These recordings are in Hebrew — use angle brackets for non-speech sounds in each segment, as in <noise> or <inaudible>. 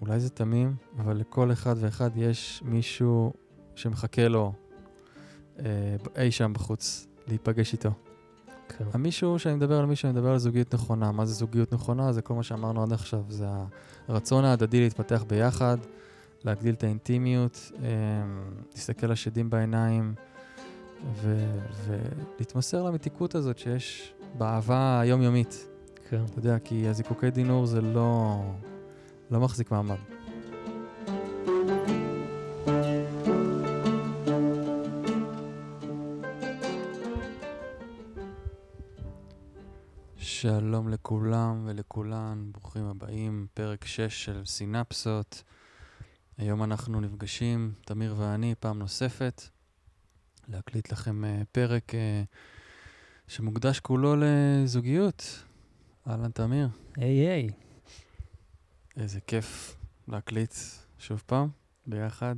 אולי זה תמים, אבל לכל אחד ואחד יש מישהו שמחכה לו אה, אי שם בחוץ, להיפגש איתו. כן. המישהו שאני מדבר על מישהו, אני מדבר על זוגיות נכונה. מה זה זוגיות נכונה? זה כל מה שאמרנו עד עכשיו. זה הרצון ההדדי להתפתח ביחד, להגדיל את האינטימיות, אה, להסתכל לשדים בעיניים ו- ולהתמסר למתיקות הזאת שיש באהבה היומיומית. כן. אתה יודע, כי הזיקוקי דינור זה לא, לא מחזיק מעמד. שלום לכולם ולכולן, ברוכים הבאים, פרק 6 של סינפסות. היום אנחנו נפגשים, תמיר ואני, פעם נוספת, להקליט לכם uh, פרק uh, שמוקדש כולו לזוגיות. אהלן, תמיר. היי היי. איזה כיף להקליט שוב פעם, ביחד.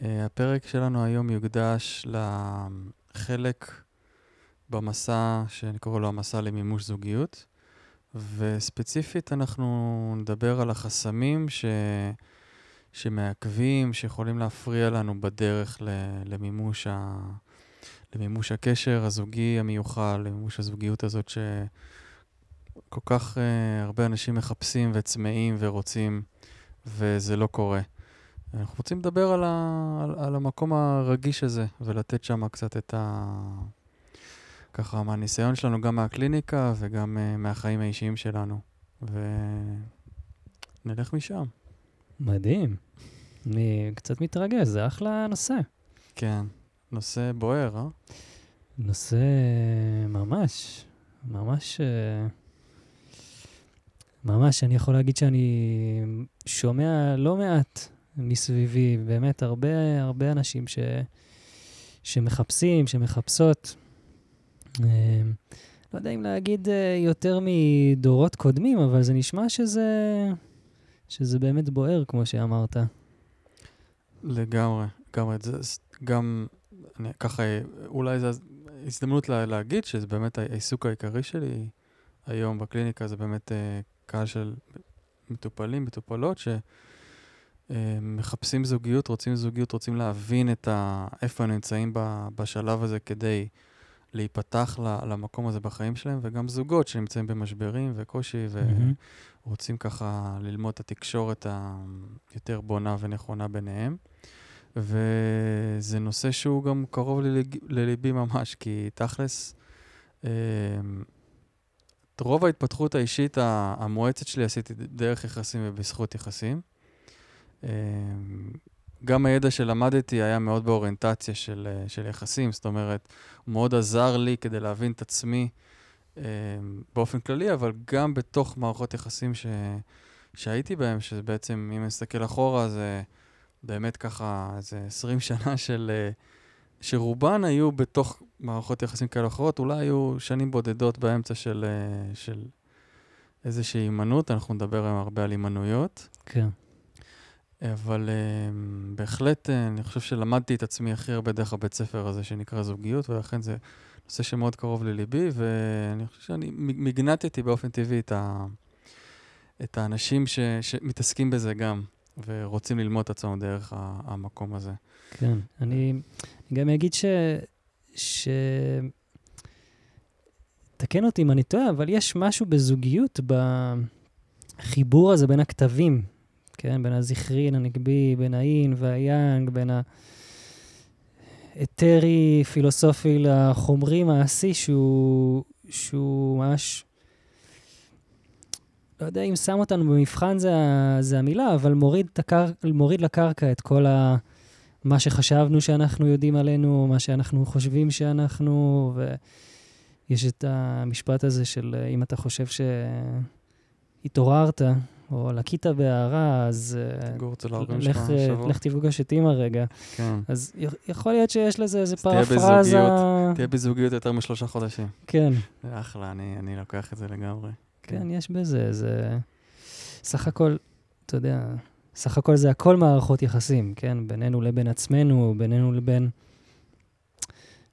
Uh, הפרק שלנו היום יוקדש לחלק במסע, שאני קורא לו המסע למימוש זוגיות, וספציפית אנחנו נדבר על החסמים ש... שמעכבים, שיכולים להפריע לנו בדרך ל... למימוש, ה... למימוש הקשר הזוגי המיוחל, למימוש הזוגיות הזאת שכל כך uh, הרבה אנשים מחפשים וצמאים ורוצים, וזה לא קורה. אנחנו רוצים לדבר על, ה... על, על המקום הרגיש הזה, ולתת שם קצת את ה... ככה מהניסיון שלנו, גם מהקליניקה וגם uh, מהחיים האישיים שלנו. ונלך משם. מדהים. אני קצת מתרגש, זה אחלה נושא. כן, נושא בוער, אה? נושא ממש, ממש, אה, ממש, אני יכול להגיד שאני שומע לא מעט מסביבי, באמת הרבה, הרבה אנשים ש, שמחפשים, שמחפשות. אה, לא יודע אם להגיד אה, יותר מדורות קודמים, אבל זה נשמע שזה, שזה באמת בוער, כמו שאמרת. לגמרי, לגמרי. זה גם, אני ככה, אולי זו הזדמנות לה, להגיד שזה באמת העיסוק העיקרי שלי היום בקליניקה, זה באמת uh, קהל של מטופלים, מטופלות, שמחפשים זוגיות, רוצים זוגיות, רוצים להבין את ה, איפה הם נמצאים בשלב הזה כדי להיפתח למקום הזה בחיים שלהם, וגם זוגות שנמצאים במשברים וקושי, ורוצים mm-hmm. ככה ללמוד את התקשורת היותר בונה ונכונה ביניהם. וזה נושא שהוא גם קרוב. לליבי ממש, כי תכלס, אה, את רוב ההתפתחות האישית המואצת שלי עשיתי דרך יחסים ובזכות יחסים. אה, גם הידע שלמדתי היה מאוד באוריינטציה של, אה, של יחסים, זאת אומרת, הוא מאוד עזר לי כדי להבין את עצמי אה, באופן כללי, אבל גם בתוך מערכות יחסים ש, שהייתי בהם, שזה בעצם, אם נסתכל אחורה, זה באמת ככה איזה 20 שנה של... אה, שרובן היו בתוך מערכות יחסים כאלה אחרות, אולי היו שנים בודדות באמצע של, של איזושהי הימנעות, אנחנו נדבר היום הרבה על הימנעויות. כן. אבל uh, בהחלט uh, אני חושב שלמדתי את עצמי הכי הרבה דרך הבית ספר הזה שנקרא זוגיות, ולכן זה נושא שמאוד קרוב לליבי, ואני חושב שאני מגנטתי באופן טבעי את, ה, את האנשים ש, שמתעסקים בזה גם, ורוצים ללמוד את עצמם דרך המקום הזה. כן, אני גם אגיד ש... ש... תקן אותי אם אני טועה, אבל יש משהו בזוגיות, בחיבור הזה בין הכתבים כן? בין הזכרין, הנגבי, בין האין והיאנג, בין האתרי, פילוסופי לחומרי מעשי, שהוא, שהוא ממש... לא יודע אם שם אותנו במבחן זה, זה המילה, אבל מוריד, הקר... מוריד לקרקע את כל ה... מה שחשבנו שאנחנו יודעים עלינו, מה שאנחנו חושבים שאנחנו, ויש את המשפט הזה של אם אתה חושב שהתעוררת, או לקית בהערה, אז... אה, שלך שבוע. לך תפגוש את אימא רגע. כן. אז יכול להיות שיש לזה איזה פרפרזה... תהיה בזוגיות יותר משלושה חודשים. כן. זה אחלה, אני, אני לוקח את זה לגמרי. כן, כן יש בזה, זה... סך הכל, אתה יודע, סך הכל זה הכל מערכות יחסים, כן? בינינו לבין עצמנו, בינינו לבין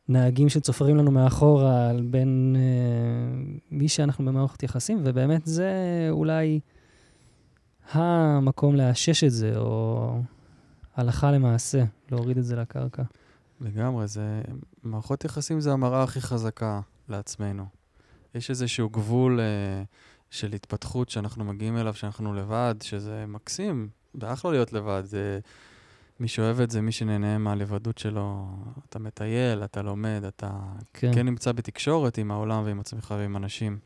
נהגים שצופרים לנו מאחורה, בין uh, מי שאנחנו במערכות יחסים, ובאמת זה אולי... המקום לאשש את זה, או הלכה למעשה, להוריד את זה לקרקע. לגמרי, זה... מערכות יחסים זה המראה הכי חזקה לעצמנו. יש איזשהו גבול אה, של התפתחות שאנחנו מגיעים אליו, שאנחנו לבד, שזה מקסים, זה אחלה להיות לבד. זה... מי שאוהב את זה, מי שנהנה מהלבדות שלו, אתה מטייל, אתה לומד, אתה כן. כן נמצא בתקשורת עם העולם ועם עצמך ועם אנשים.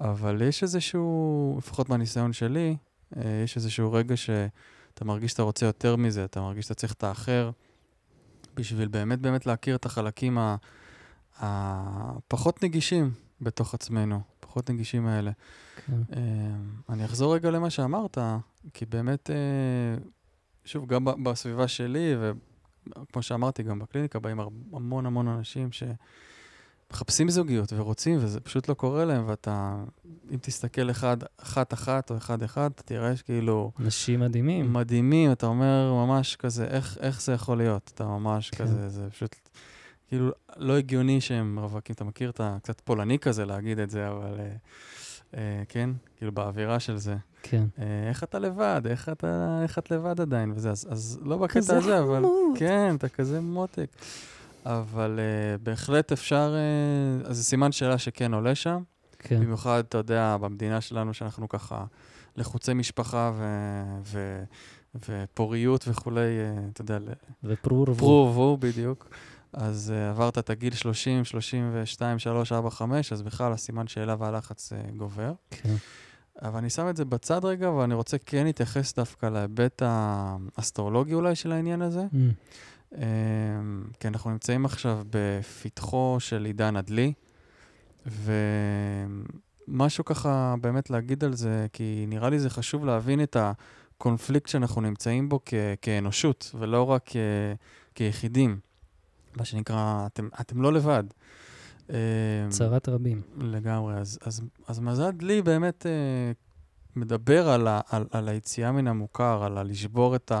אבל יש איזשהו, לפחות מהניסיון שלי, אה, יש איזשהו רגע שאתה מרגיש שאתה רוצה יותר מזה, אתה מרגיש שאתה צריך את האחר, בשביל באמת באמת להכיר את החלקים הפחות נגישים בתוך עצמנו, פחות נגישים האלה. כן. אה, אני אחזור רגע למה שאמרת, כי באמת, אה, שוב, גם בסביבה שלי, וכמו שאמרתי, גם בקליניקה באים המון המון אנשים ש... מחפשים זוגיות ורוצים, וזה פשוט לא קורה להם, ואתה, אם תסתכל אחד, אחת-אחת או אחד-אחד, אתה תראה שכאילו... אנשים מדהימים. מדהימים, אתה אומר ממש כזה, איך, איך זה יכול להיות? אתה ממש כן. כזה, זה פשוט כאילו לא הגיוני שהם רווקים. אתה מכיר את הקצת פולני כזה להגיד את זה, אבל אה, אה, כן, כאילו באווירה של זה. כן. אה, איך אתה לבד? איך, אתה, איך את לבד עדיין? וזה, אז, אז לא בקטע הזה, אבל... כזה חמוד. כן, אתה כזה מותק. אבל uh, בהחלט אפשר, uh, אז זה סימן שאלה שכן עולה שם. כן. במיוחד, אתה יודע, במדינה שלנו, שאנחנו ככה לחוצי משפחה ו... ו... ופוריות וכולי, אתה יודע, ופרו ורבו. פרו ורבו, בדיוק. אז uh, עברת את הגיל 30, 32, 3, 4, 5, אז בכלל הסימן שאלה והלחץ uh, גובר. כן. אבל אני שם את זה בצד רגע, ואני רוצה כן להתייחס דווקא להיבט האסטרולוגי אולי של העניין הזה. Mm. אמ, כי אנחנו נמצאים עכשיו בפתחו של עידן הדלי, ומשהו ככה באמת להגיד על זה, כי נראה לי זה חשוב להבין את הקונפליקט שאנחנו נמצאים בו כ- כאנושות, ולא רק כ- כיחידים. מה שנקרא, אתם, אתם לא לבד. אמ, צרת רבים. לגמרי. אז, אז, אז מזל דלי באמת אה, מדבר על, ה, על, על היציאה מן המוכר, על הלשבור את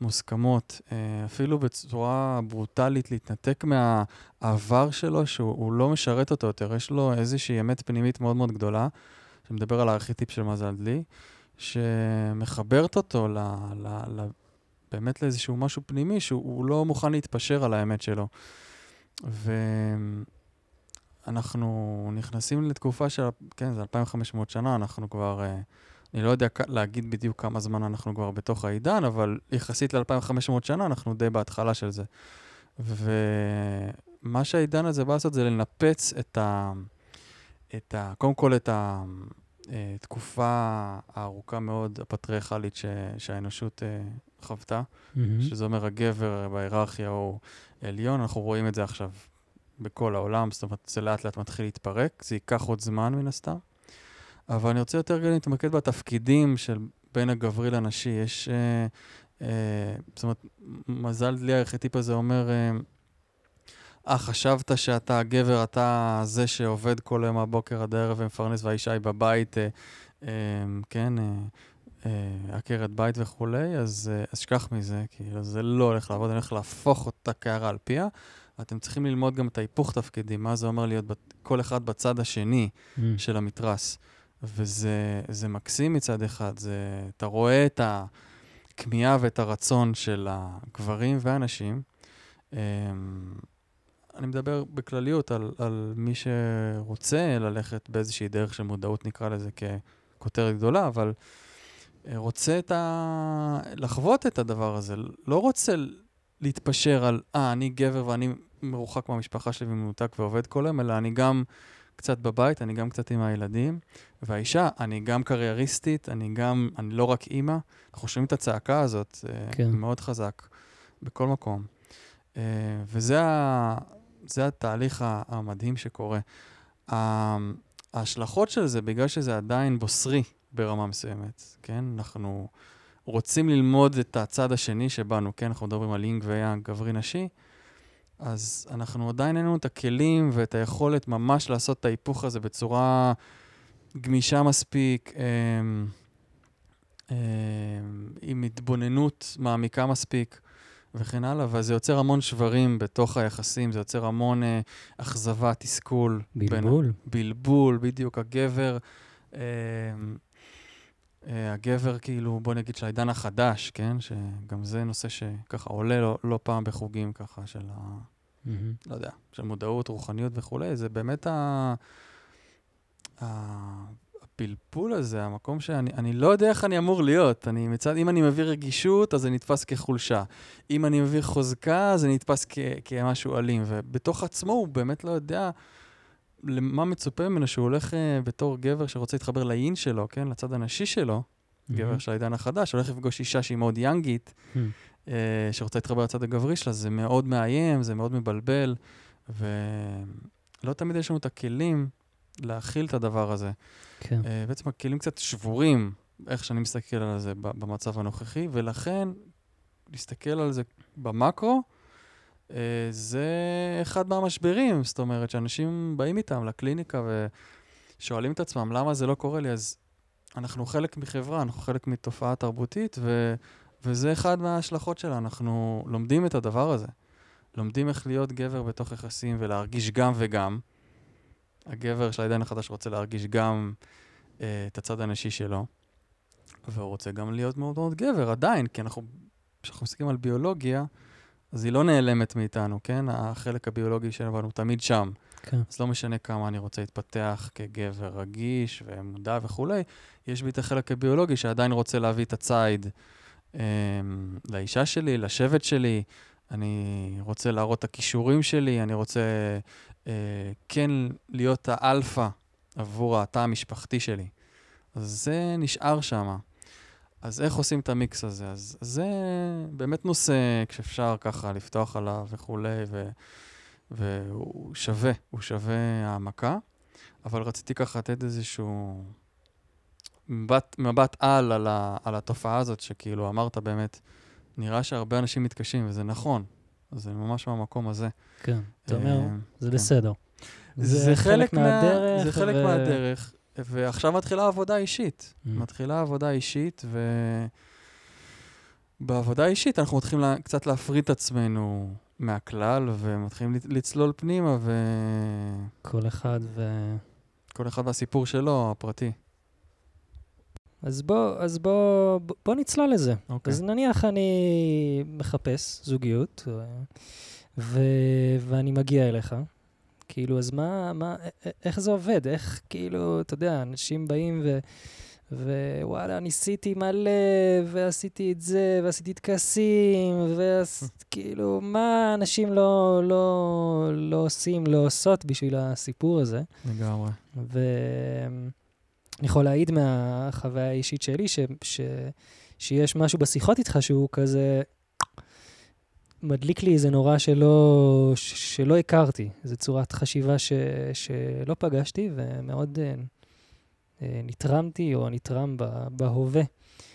המוסכמות, אה, אפילו בצורה ברוטלית להתנתק מהעבר שלו, שהוא לא משרת אותו יותר. יש לו איזושהי אמת פנימית מאוד מאוד גדולה, שמדבר על הארכיטיפ של מזל דלי, שמחברת אותו ל, ל, ל, באמת לאיזשהו משהו פנימי, שהוא לא מוכן להתפשר על האמת שלו. ואנחנו נכנסים לתקופה של, כן, זה 2,500 שנה, אנחנו כבר... Uh, אני לא יודע להגיד בדיוק כמה זמן אנחנו כבר בתוך העידן, אבל יחסית ל-2500 שנה אנחנו די בהתחלה של זה. ומה שהעידן הזה בא לעשות זה לנפץ את ה... את ה... קודם כל את התקופה אה, הארוכה מאוד, הפטריארכלית ש... שהאנושות אה, חוותה, mm-hmm. שזה אומר הגבר בהיררכיה הוא עליון, אנחנו רואים את זה עכשיו בכל העולם, זאת אומרת, זה לאט לאט מתחיל להתפרק, זה ייקח עוד זמן מן הסתם. אבל אני רוצה יותר גם להתמקד בתפקידים של בין הגברי לנשי. יש, אה, אה, זאת אומרת, מזל דלי הארכיטיפ הזה אומר, אה, אה, חשבת שאתה הגבר, אתה זה שעובד כל יום מהבוקר עד הערב ומפרנס, והאישה היא בבית, אה, אה, כן, אה, אה, עקרת בית וכולי, אז, אה, שכח מזה, כאילו זה לא הולך לעבוד, אני הולך להפוך אותה קערה על פיה. אתם צריכים ללמוד גם את ההיפוך תפקידים, מה זה אומר להיות כל אחד בצד השני mm. של המתרס. וזה מקסים מצד אחד, זה, אתה רואה את הכמיהה ואת הרצון של הגברים והנשים. אמ, אני מדבר בכלליות על, על מי שרוצה ללכת באיזושהי דרך של מודעות, נקרא לזה ככותרת גדולה, אבל אה, רוצה את ה... לחוות את הדבר הזה, לא רוצה להתפשר על, אה, אני גבר ואני מרוחק מהמשפחה שלי ומנותק ועובד כל היום, אלא אני גם קצת בבית, אני גם קצת עם הילדים. והאישה, אני גם קרייריסטית, אני גם, אני לא רק אימא. אנחנו שומעים את הצעקה הזאת, זה כן. מאוד חזק, בכל מקום. אה, וזה ה, זה התהליך המדהים שקורה. ההשלכות של זה, בגלל שזה עדיין בוסרי ברמה מסוימת, כן? אנחנו רוצים ללמוד את הצד השני שבנו, כן? אנחנו מדברים על אינג ויאנג, גברי-נשי. אז אנחנו עדיין אין לנו את הכלים ואת היכולת ממש לעשות את ההיפוך הזה בצורה גמישה מספיק, אה, אה, עם התבוננות מעמיקה מספיק וכן הלאה, וזה יוצר המון שברים בתוך היחסים, זה יוצר המון אה, אכזבה, תסכול. בלבול. בין, בלבול, בדיוק. הגבר... אה, הגבר, כאילו, בוא נגיד, של העידן החדש, כן? שגם זה נושא שככה עולה לא, לא פעם בחוגים ככה של ה... מהמם. לא יודע, של מודעות, רוחניות וכולי, זה באמת ה... ה... הפלפול הזה, המקום שאני אני לא יודע איך אני אמור להיות. אני מצד, אם אני מביא רגישות, אז זה נתפס כחולשה. אם אני מביא חוזקה, זה נתפס כ, כמשהו אלים. ובתוך עצמו הוא באמת לא יודע למה מצופה ממנו, שהוא הולך uh, בתור גבר שרוצה להתחבר לאין שלו, כן? לצד הנשי שלו, גבר מהמם. של העידן החדש, הולך לפגוש אישה שהיא מאוד יאנגית, מהמם. אה, שרוצה להתחבר לצד הגברי שלה, זה מאוד מאיים, זה מאוד מבלבל, ולא תמיד יש לנו את הכלים להכיל את הדבר הזה. כן. אה, בעצם הכלים קצת שבורים, איך שאני מסתכל על זה במצב הנוכחי, ולכן להסתכל על זה במקרו, אה, זה אחד מהמשברים, זאת אומרת, שאנשים באים איתם לקליניקה ושואלים את עצמם, למה זה לא קורה לי? אז אנחנו חלק מחברה, אנחנו חלק מתופעה תרבותית, ו... וזה אחד מההשלכות שלה, אנחנו לומדים את הדבר הזה. לומדים איך להיות גבר בתוך יחסים ולהרגיש גם וגם. הגבר של העידן החדש רוצה להרגיש גם אה, את הצד הנשי שלו, והוא רוצה גם להיות מאוד מאוד גבר, עדיין, כי אנחנו, כשאנחנו מסתכלים על ביולוגיה, אז היא לא נעלמת מאיתנו, כן? החלק הביולוגי שלנו הוא תמיד שם. כן. אז לא משנה כמה אני רוצה להתפתח כגבר רגיש ומודע וכולי, יש בי את החלק הביולוגי שעדיין רוצה להביא את הציד אה, לאישה שלי, לשבט שלי, אני רוצה להראות את הכישורים שלי, אני רוצה אה, כן להיות האלפא עבור התא המשפחתי שלי. אז זה נשאר שם. אז איך עושים את המיקס הזה? אז זה באמת נושא כשאפשר ככה לפתוח עליו וכולי, ו... והוא שווה, הוא שווה העמקה, אבל רציתי ככה לתת איזשהו מבט, מבט על, על, ה, על התופעה הזאת, שכאילו אמרת באמת, נראה שהרבה אנשים מתקשים, וזה נכון, זה ממש מהמקום הזה. כן. אתה אומר, אה, זה כן. בסדר. זה חלק מהדרך. זה חלק ו- מהדרך, ועכשיו מתחילה עבודה אישית. Mm. מתחילה עבודה אישית, ובעבודה אישית אנחנו מתחילים לה... קצת להפריד את עצמנו מהכלל, ומתחילים לצ- לצלול פנימה, כל אחד ו... וכל אחד והסיפור שלו, הפרטי. אז בוא, אז בוא, בוא- נצלול לזה. אוקיי. אז נניח אני מחפש זוגיות, ו... ואני מגיע אליך. כאילו, אז מה, מה, איך זה עובד? איך, כאילו, אתה יודע, אנשים באים ו... ווואלה, ניסיתי מלא, ועשיתי את זה, ועשיתי טקסים, וכאילו, מה אנשים לא, לא, לא עושים, לא עושות בשביל הסיפור הזה? לגמרי. ואני יכול להעיד מהחוויה האישית שלי, ש, ש, שיש משהו בשיחות איתך שהוא כזה מדליק לי איזה נורא שלא, שלא הכרתי, איזו צורת חשיבה ש, שלא פגשתי, ומאוד אה, אה, נתרמתי או נתרם ב- בהווה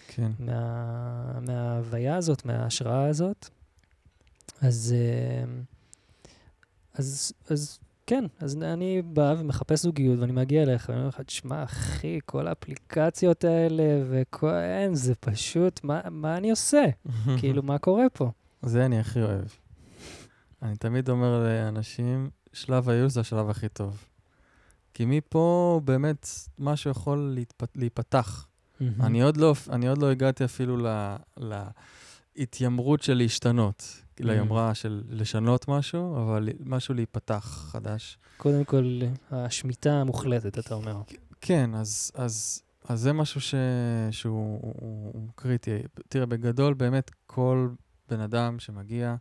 כן. מה, מההוויה הזאת, מההשראה הזאת. אז, אה, אז, אז כן, אז אני בא ומחפש זוגיות ואני מגיע אליך ואני אומר לך, תשמע, אחי, כל האפליקציות האלה וכל... אין, זה פשוט, מה, מה אני עושה? <laughs> כאילו, מה קורה פה? זה אני הכי אוהב. אני תמיד אומר לאנשים, שלב הייאוש זה השלב הכי טוב. כי מפה באמת משהו יכול להתפ... להיפתח. אני עוד לא, אני עוד לא הגעתי אפילו ל, להתיימרות של להשתנות, Mm. ליומרה של לשנות משהו, אבל משהו להיפתח חדש. קודם כל, השמיטה המוחלטת, אתה אומר. כן, אז, אז, אז זה משהו ש, שהוא הוא, הוא, הוא קריטי. תראה, בגדול, באמת, כל בן אדם שמגיע,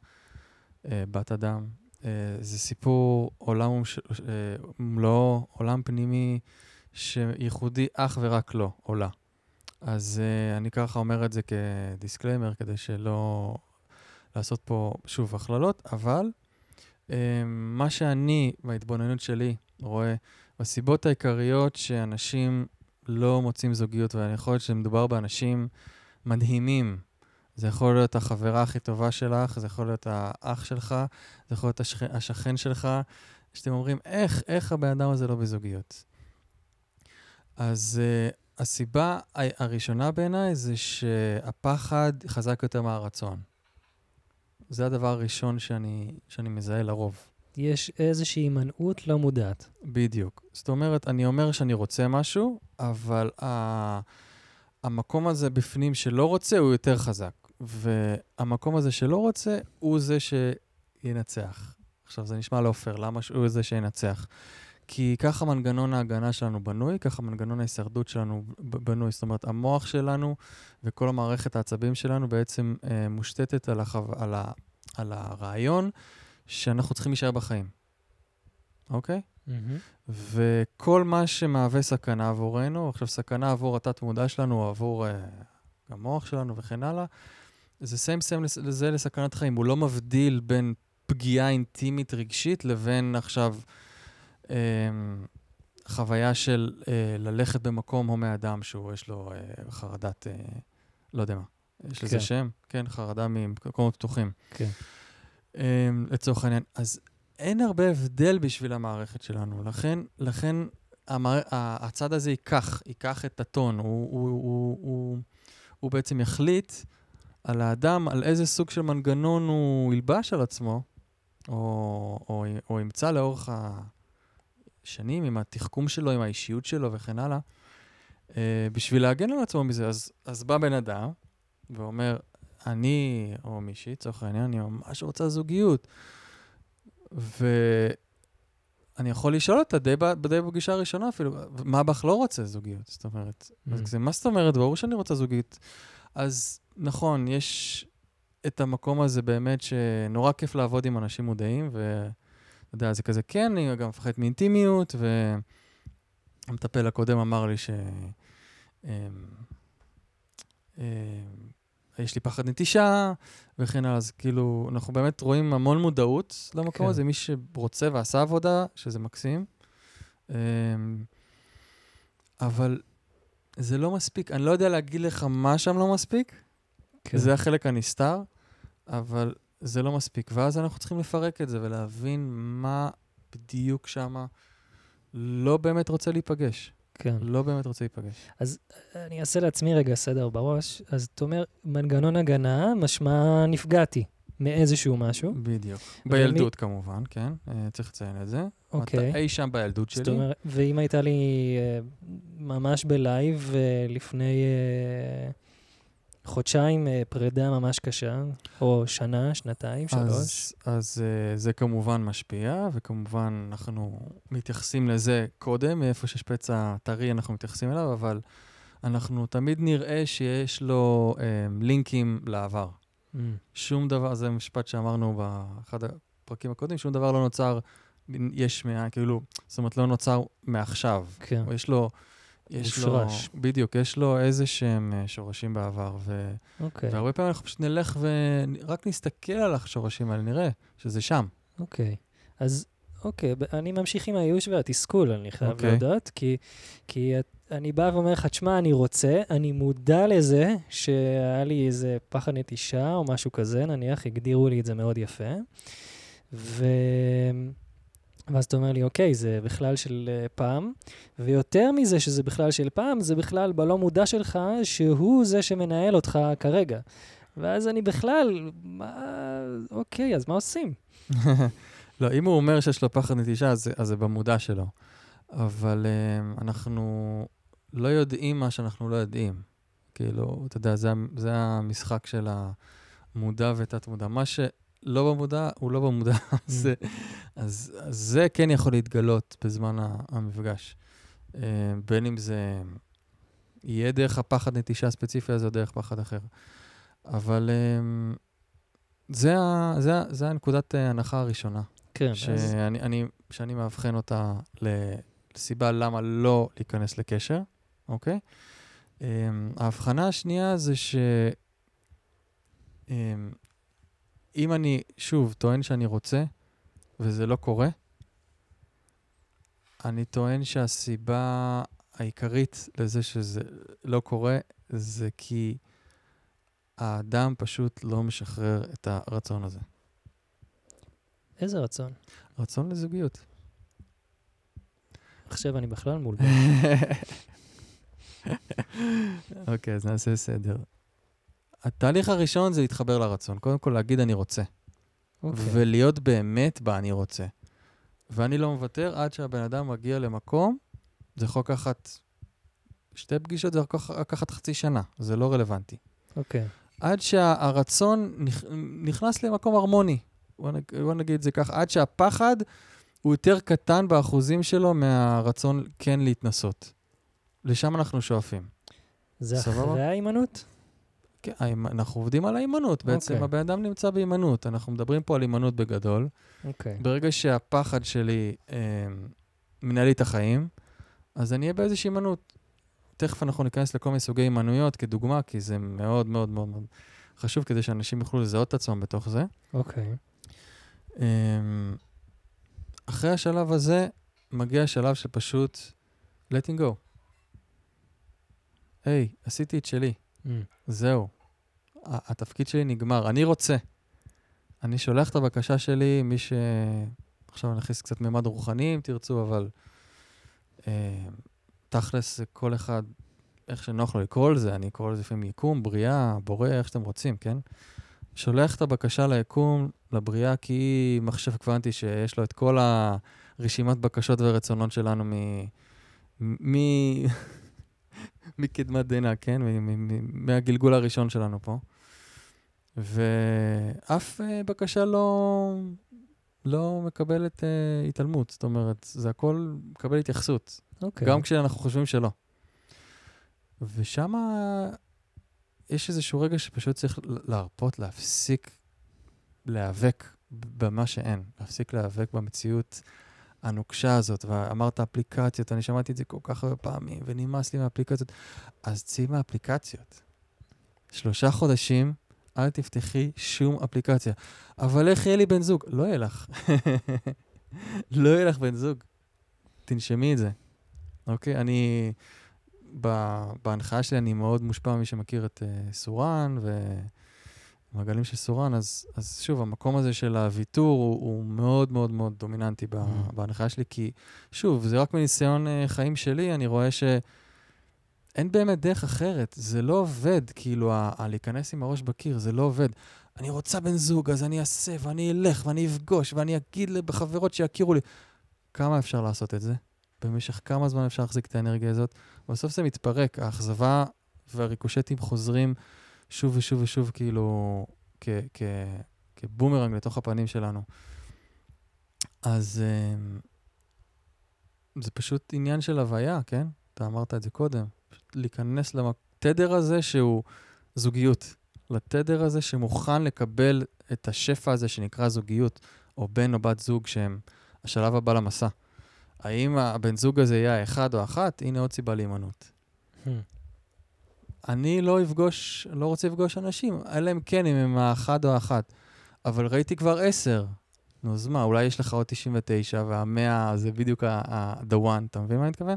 אה, בת אדם, אה, זה סיפור עולם ומש- אה, ומלואו, עולם פנימי שייחודי אך ורק לו, עולה. אז uh, אני ככה אומר את זה כדיסקליימר, כדי שלא לעשות פה, שוב, הכללות, אבל uh, מה שאני, בהתבוננות שלי, רואה, בסיבות העיקריות שאנשים לא מוצאים זוגיות, ואני יכול להיות שמדובר באנשים מדהימים. זה יכול להיות החברה הכי טובה שלך, זה יכול להיות האח שלך, זה יכול להיות השכן, השכן שלך, שאתם אומרים, איך, איך הבן אדם הזה לא בזוגיות? אז uh, הסיבה הראשונה בעיניי זה שהפחד חזק יותר מהרצון. זה הדבר הראשון שאני, שאני מזהה לרוב. יש איזושהי הימנעות לא מודעת. בדיוק. זאת אומרת, אני אומר שאני רוצה משהו, אבל ה... המקום הזה בפנים שלא רוצה הוא יותר חזק, והמקום הזה שלא רוצה הוא זה שינצח. עכשיו, זה נשמע לא פייר, למה הוא זה שינצח? כי ככה מנגנון ההגנה שלנו בנוי, ככה מנגנון ההישרדות שלנו בנוי. זאת אומרת, המוח שלנו וכל המערכת העצבים שלנו בעצם אה, מושתתת על, החו... על, ה... על הרעיון שאנחנו צריכים להישאר בחיים, אוקיי? Mm-hmm. וכל מה שמהווה סכנה עבורנו, עכשיו סכנה עבור התת-מודע שלנו או עבור אה, המוח שלנו וכן הלאה, זה סיים סיים לזה לסכנת חיים. הוא לא מבדיל בין פגיעה אינטימית רגשית לבין עכשיו... אה, חוויה של אה, ללכת במקום הומה אדם שהוא, יש לו אה, חרדת, אה, לא יודע מה, יש כן. לזה שם? כן, חרדה ממקומות פתוחים. כן. אה, לצורך העניין. אז אין הרבה הבדל בשביל המערכת שלנו, לכן, לכן המער... הצד הזה ייקח, ייקח את הטון, הוא, הוא, הוא, הוא, הוא בעצם יחליט על האדם, על איזה סוג של מנגנון הוא ילבש על עצמו, או, או, או ימצא לאורך השנים עם התחכום שלו, עם האישיות שלו וכן הלאה, אה, בשביל להגן על עצמו מזה. אז, אז בא בן אדם ואומר, אני, או מישהי, לצורך העניין, אני ממש רוצה זוגיות. ואני יכול לשאול אותה די, די בפגישה הראשונה אפילו, מה בך לא רוצה זוגיות? זאת אומרת, mm. אז מה זאת אומרת? ברור שאני רוצה זוגיות. אז נכון, יש את המקום הזה באמת שנורא כיף לעבוד עם אנשים מודעים, ואתה יודע, זה כזה, כן, אני גם מפחד מאינטימיות, והמטפל הקודם אמר לי ש... אמ, אמ, יש לי פחד נטישה, וכן הלאה. אז כאילו, אנחנו באמת רואים המון מודעות למקום כן. הזה, מי שרוצה ועשה עבודה, שזה מקסים. אמ, אבל זה לא מספיק. אני לא יודע להגיד לך מה שם לא מספיק, כן. זה החלק הנסתר, אבל זה לא מספיק. ואז אנחנו צריכים לפרק את זה ולהבין מה בדיוק שמה לא באמת רוצה להיפגש. כן. לא באמת רוצה להיפגש. אז אני אעשה לעצמי רגע סדר בראש. אז אתה אומר, מנגנון הגנה, משמע נפגעתי מאיזשהו משהו. בדיוק. בילדות ומי... כמובן, כן, אה, צריך לציין את זה. אוקיי. אתה אי שם בילדות שלי. זאת אומרת, ואם הייתה לי אה, ממש בלייב אה, לפני... חודשיים אה, פרידה ממש קשה, או שנה, שנתיים, שלוש. אז, אז uh, זה כמובן משפיע, וכמובן אנחנו מתייחסים לזה קודם, מאיפה שיש פצע טרי אנחנו מתייחסים אליו, אבל אנחנו תמיד נראה שיש לו um, לינקים לעבר. Mm. שום דבר, זה משפט שאמרנו באחד הפרקים הקודמים, שום דבר לא נוצר יש מה... כאילו, זאת אומרת, לא נוצר מעכשיו. כן. יש לו... יש לו, בדיוק, יש לו איזה שהם אה, שורשים בעבר. ו, okay. אוקיי. והרבה פעמים אנחנו פשוט נלך ורק נסתכל על השורשים האלה, נראה שזה שם. אוקיי. אז אוקיי, אני ממשיך עם הייאוש והתסכול, אני חייב. אוקיי. להודות, כי, כי אני בא ואומר לך, תשמע, אני רוצה, אני מודע לזה שהיה לי איזה פחד נטישה או משהו כזה, נניח, הגדירו לי את זה מאוד יפה. ו... ואז אתה אומר לי, אוקיי, זה בכלל של uh, פעם, ויותר מזה שזה בכלל של פעם, זה בכלל בלא מודע שלך, שהוא זה שמנהל אותך כרגע. ואז אני בכלל, מה, אוקיי, אז מה עושים? <laughs> לא, אם הוא אומר שיש לו פחד נטישה, אז, אז זה במודע שלו. אבל um, אנחנו לא יודעים מה שאנחנו לא יודעים. כאילו, אתה יודע, זה, זה המשחק של המודע ותת-מודע. מה. לא במודע, הוא לא במודע. Mm. זה, אז, אז זה כן יכול להתגלות בזמן המפגש. Uh, בין אם זה יהיה דרך הפחד נטישה הספציפי הזה או דרך פחד אחר. אבל um, זה, ה, זה, זה הנקודת ההנחה הראשונה. כן. שאני, אז... אני, שאני מאבחן אותה לסיבה למה לא להיכנס לקשר, אוקיי? ההבחנה השנייה זה ש... Um, אם אני, שוב, טוען שאני רוצה, וזה לא קורה, אני טוען שהסיבה העיקרית לזה שזה לא קורה, זה כי האדם פשוט לא משחרר את הרצון הזה. איזה רצון? רצון לזוגיות. עכשיו אני בכלל מול... <laughs> אוקיי, אז נעשה סדר. התהליך הראשון זה להתחבר לרצון. קודם כל להגיד אני רוצה. Okay. אוקיי. ולהיות באמת ב"אני רוצה". ואני לא מוותר עד שהבן אדם מגיע למקום, זה יכול לקחת שתי פגישות זה לקח- לקחת חצי שנה, זה לא רלוונטי. אוקיי. עד שהרצון נכ... נכנס למקום הרמוני. בוא, נג... בוא נגיד את זה ככה, עד שהפחד הוא יותר קטן באחוזים שלו מהרצון כן להתנסות. לשם אנחנו שואפים. זה סבבה? אחרי ההימנעות? כן, אנחנו עובדים על ההימנעות. בעצם אוקיי. הבן אדם נמצא בהימנעות. אנחנו מדברים פה על הימנעות בגדול. אוקיי. ברגע שהפחד שלי אה, מנהל לי את החיים, אז אני אהיה באיזושהי הימנעות. תכף אנחנו ניכנס לכל מיני סוגי הימנעויות כדוגמה, כי זה מאוד מאוד מאוד מאוד חשוב כדי שאנשים יוכלו לזהות את עצמם בתוך זה. אוקיי. אמ, אחרי השלב הזה, מגיע השלב שפשוט letting go. היי, עשיתי את שלי, Mm. זהו. התפקיד שלי נגמר, אני רוצה. אני שולח את הבקשה שלי, מי ש... עכשיו אני נכניס קצת ממד רוחני אם תרצו, אבל אה, תכלס זה כל אחד, איך שנוח לו לקרוא לזה, אני קורא לזה לפעמים יקום, בריאה, בורא, איך שאתם רוצים, כן? שולח את הבקשה ליקום, לבריאה, כי היא מחשב קוונטי שיש לו את כל הרשימת בקשות ורצונות שלנו מ... מ... <laughs> מקדמת דנא, כן? מהגלגול הראשון שלנו פה. ואף אה, בקשה לא, לא מקבלת אה, התעלמות. זאת אומרת, זה הכל מקבל התייחסות. אוקיי. גם כשאנחנו חושבים שלא. ושם יש איזשהו רגע שפשוט צריך להרפות, להפסיק להיאבק במה שאין, להפסיק להיאבק במציאות הנוקשה הזאת. ואמרת אפליקציות, אני שמעתי את זה כל כך הרבה פעמים, ונמאס לי מהאפליקציות. אז צאי מהאפליקציות. שלושה חודשים, אל תפתחי שום אפליקציה. אבל איך יהיה לי בן זוג? לא יהיה לך. <laughs> לא יהיה לך בן זוג. תנשמי את זה. אוקיי? אני, בהנחיה שלי אני מאוד מושפע ממי שמכיר את uh, סורן ומעגלים של סורן, אז, אז שוב, המקום הזה של הוויתור הוא, הוא מאוד מאוד מאוד דומיננטי Mm. בהנחיה שלי, כי שוב, זה רק מניסיון uh, חיים שלי, אני רואה שאין באמת דרך אחרת, זה לא עובד, כאילו, ה, ה- להיכנס עם הראש בקיר, זה לא עובד. אני רוצה בן זוג, אז אני אעשה, ואני אלך, ואני אפגוש, ואני אגיד לחברות שיכירו לי. כמה אפשר לעשות את זה? במשך כמה זמן אפשר להחזיק את האנרגיה הזאת? בסוף זה מתפרק, האכזבה והריקושטים חוזרים שוב ושוב ושוב, כאילו, כבומרנג לתוך הפנים שלנו. אז אמ, זה פשוט עניין של הוויה, כן? אתה אמרת את זה קודם. להיכנס לתדר הזה שהוא זוגיות. לתדר הזה שמוכן לקבל את השפע הזה שנקרא זוגיות, או בן או בת זוג שהם השלב הבא למסע. האם הבן זוג הזה יהיה האחד או אחת? הנה עוד סיבה להימנעות. Hmm. אני לא אפגוש, לא רוצה לפגוש אנשים, אלא אם כן, אם הם האחד או האחת. אבל ראיתי כבר עשר. נו, אז מה, אולי יש לך עוד 99, והמאה זה בדיוק ה- ה- the one, אתה מבין מה אני מתכוון?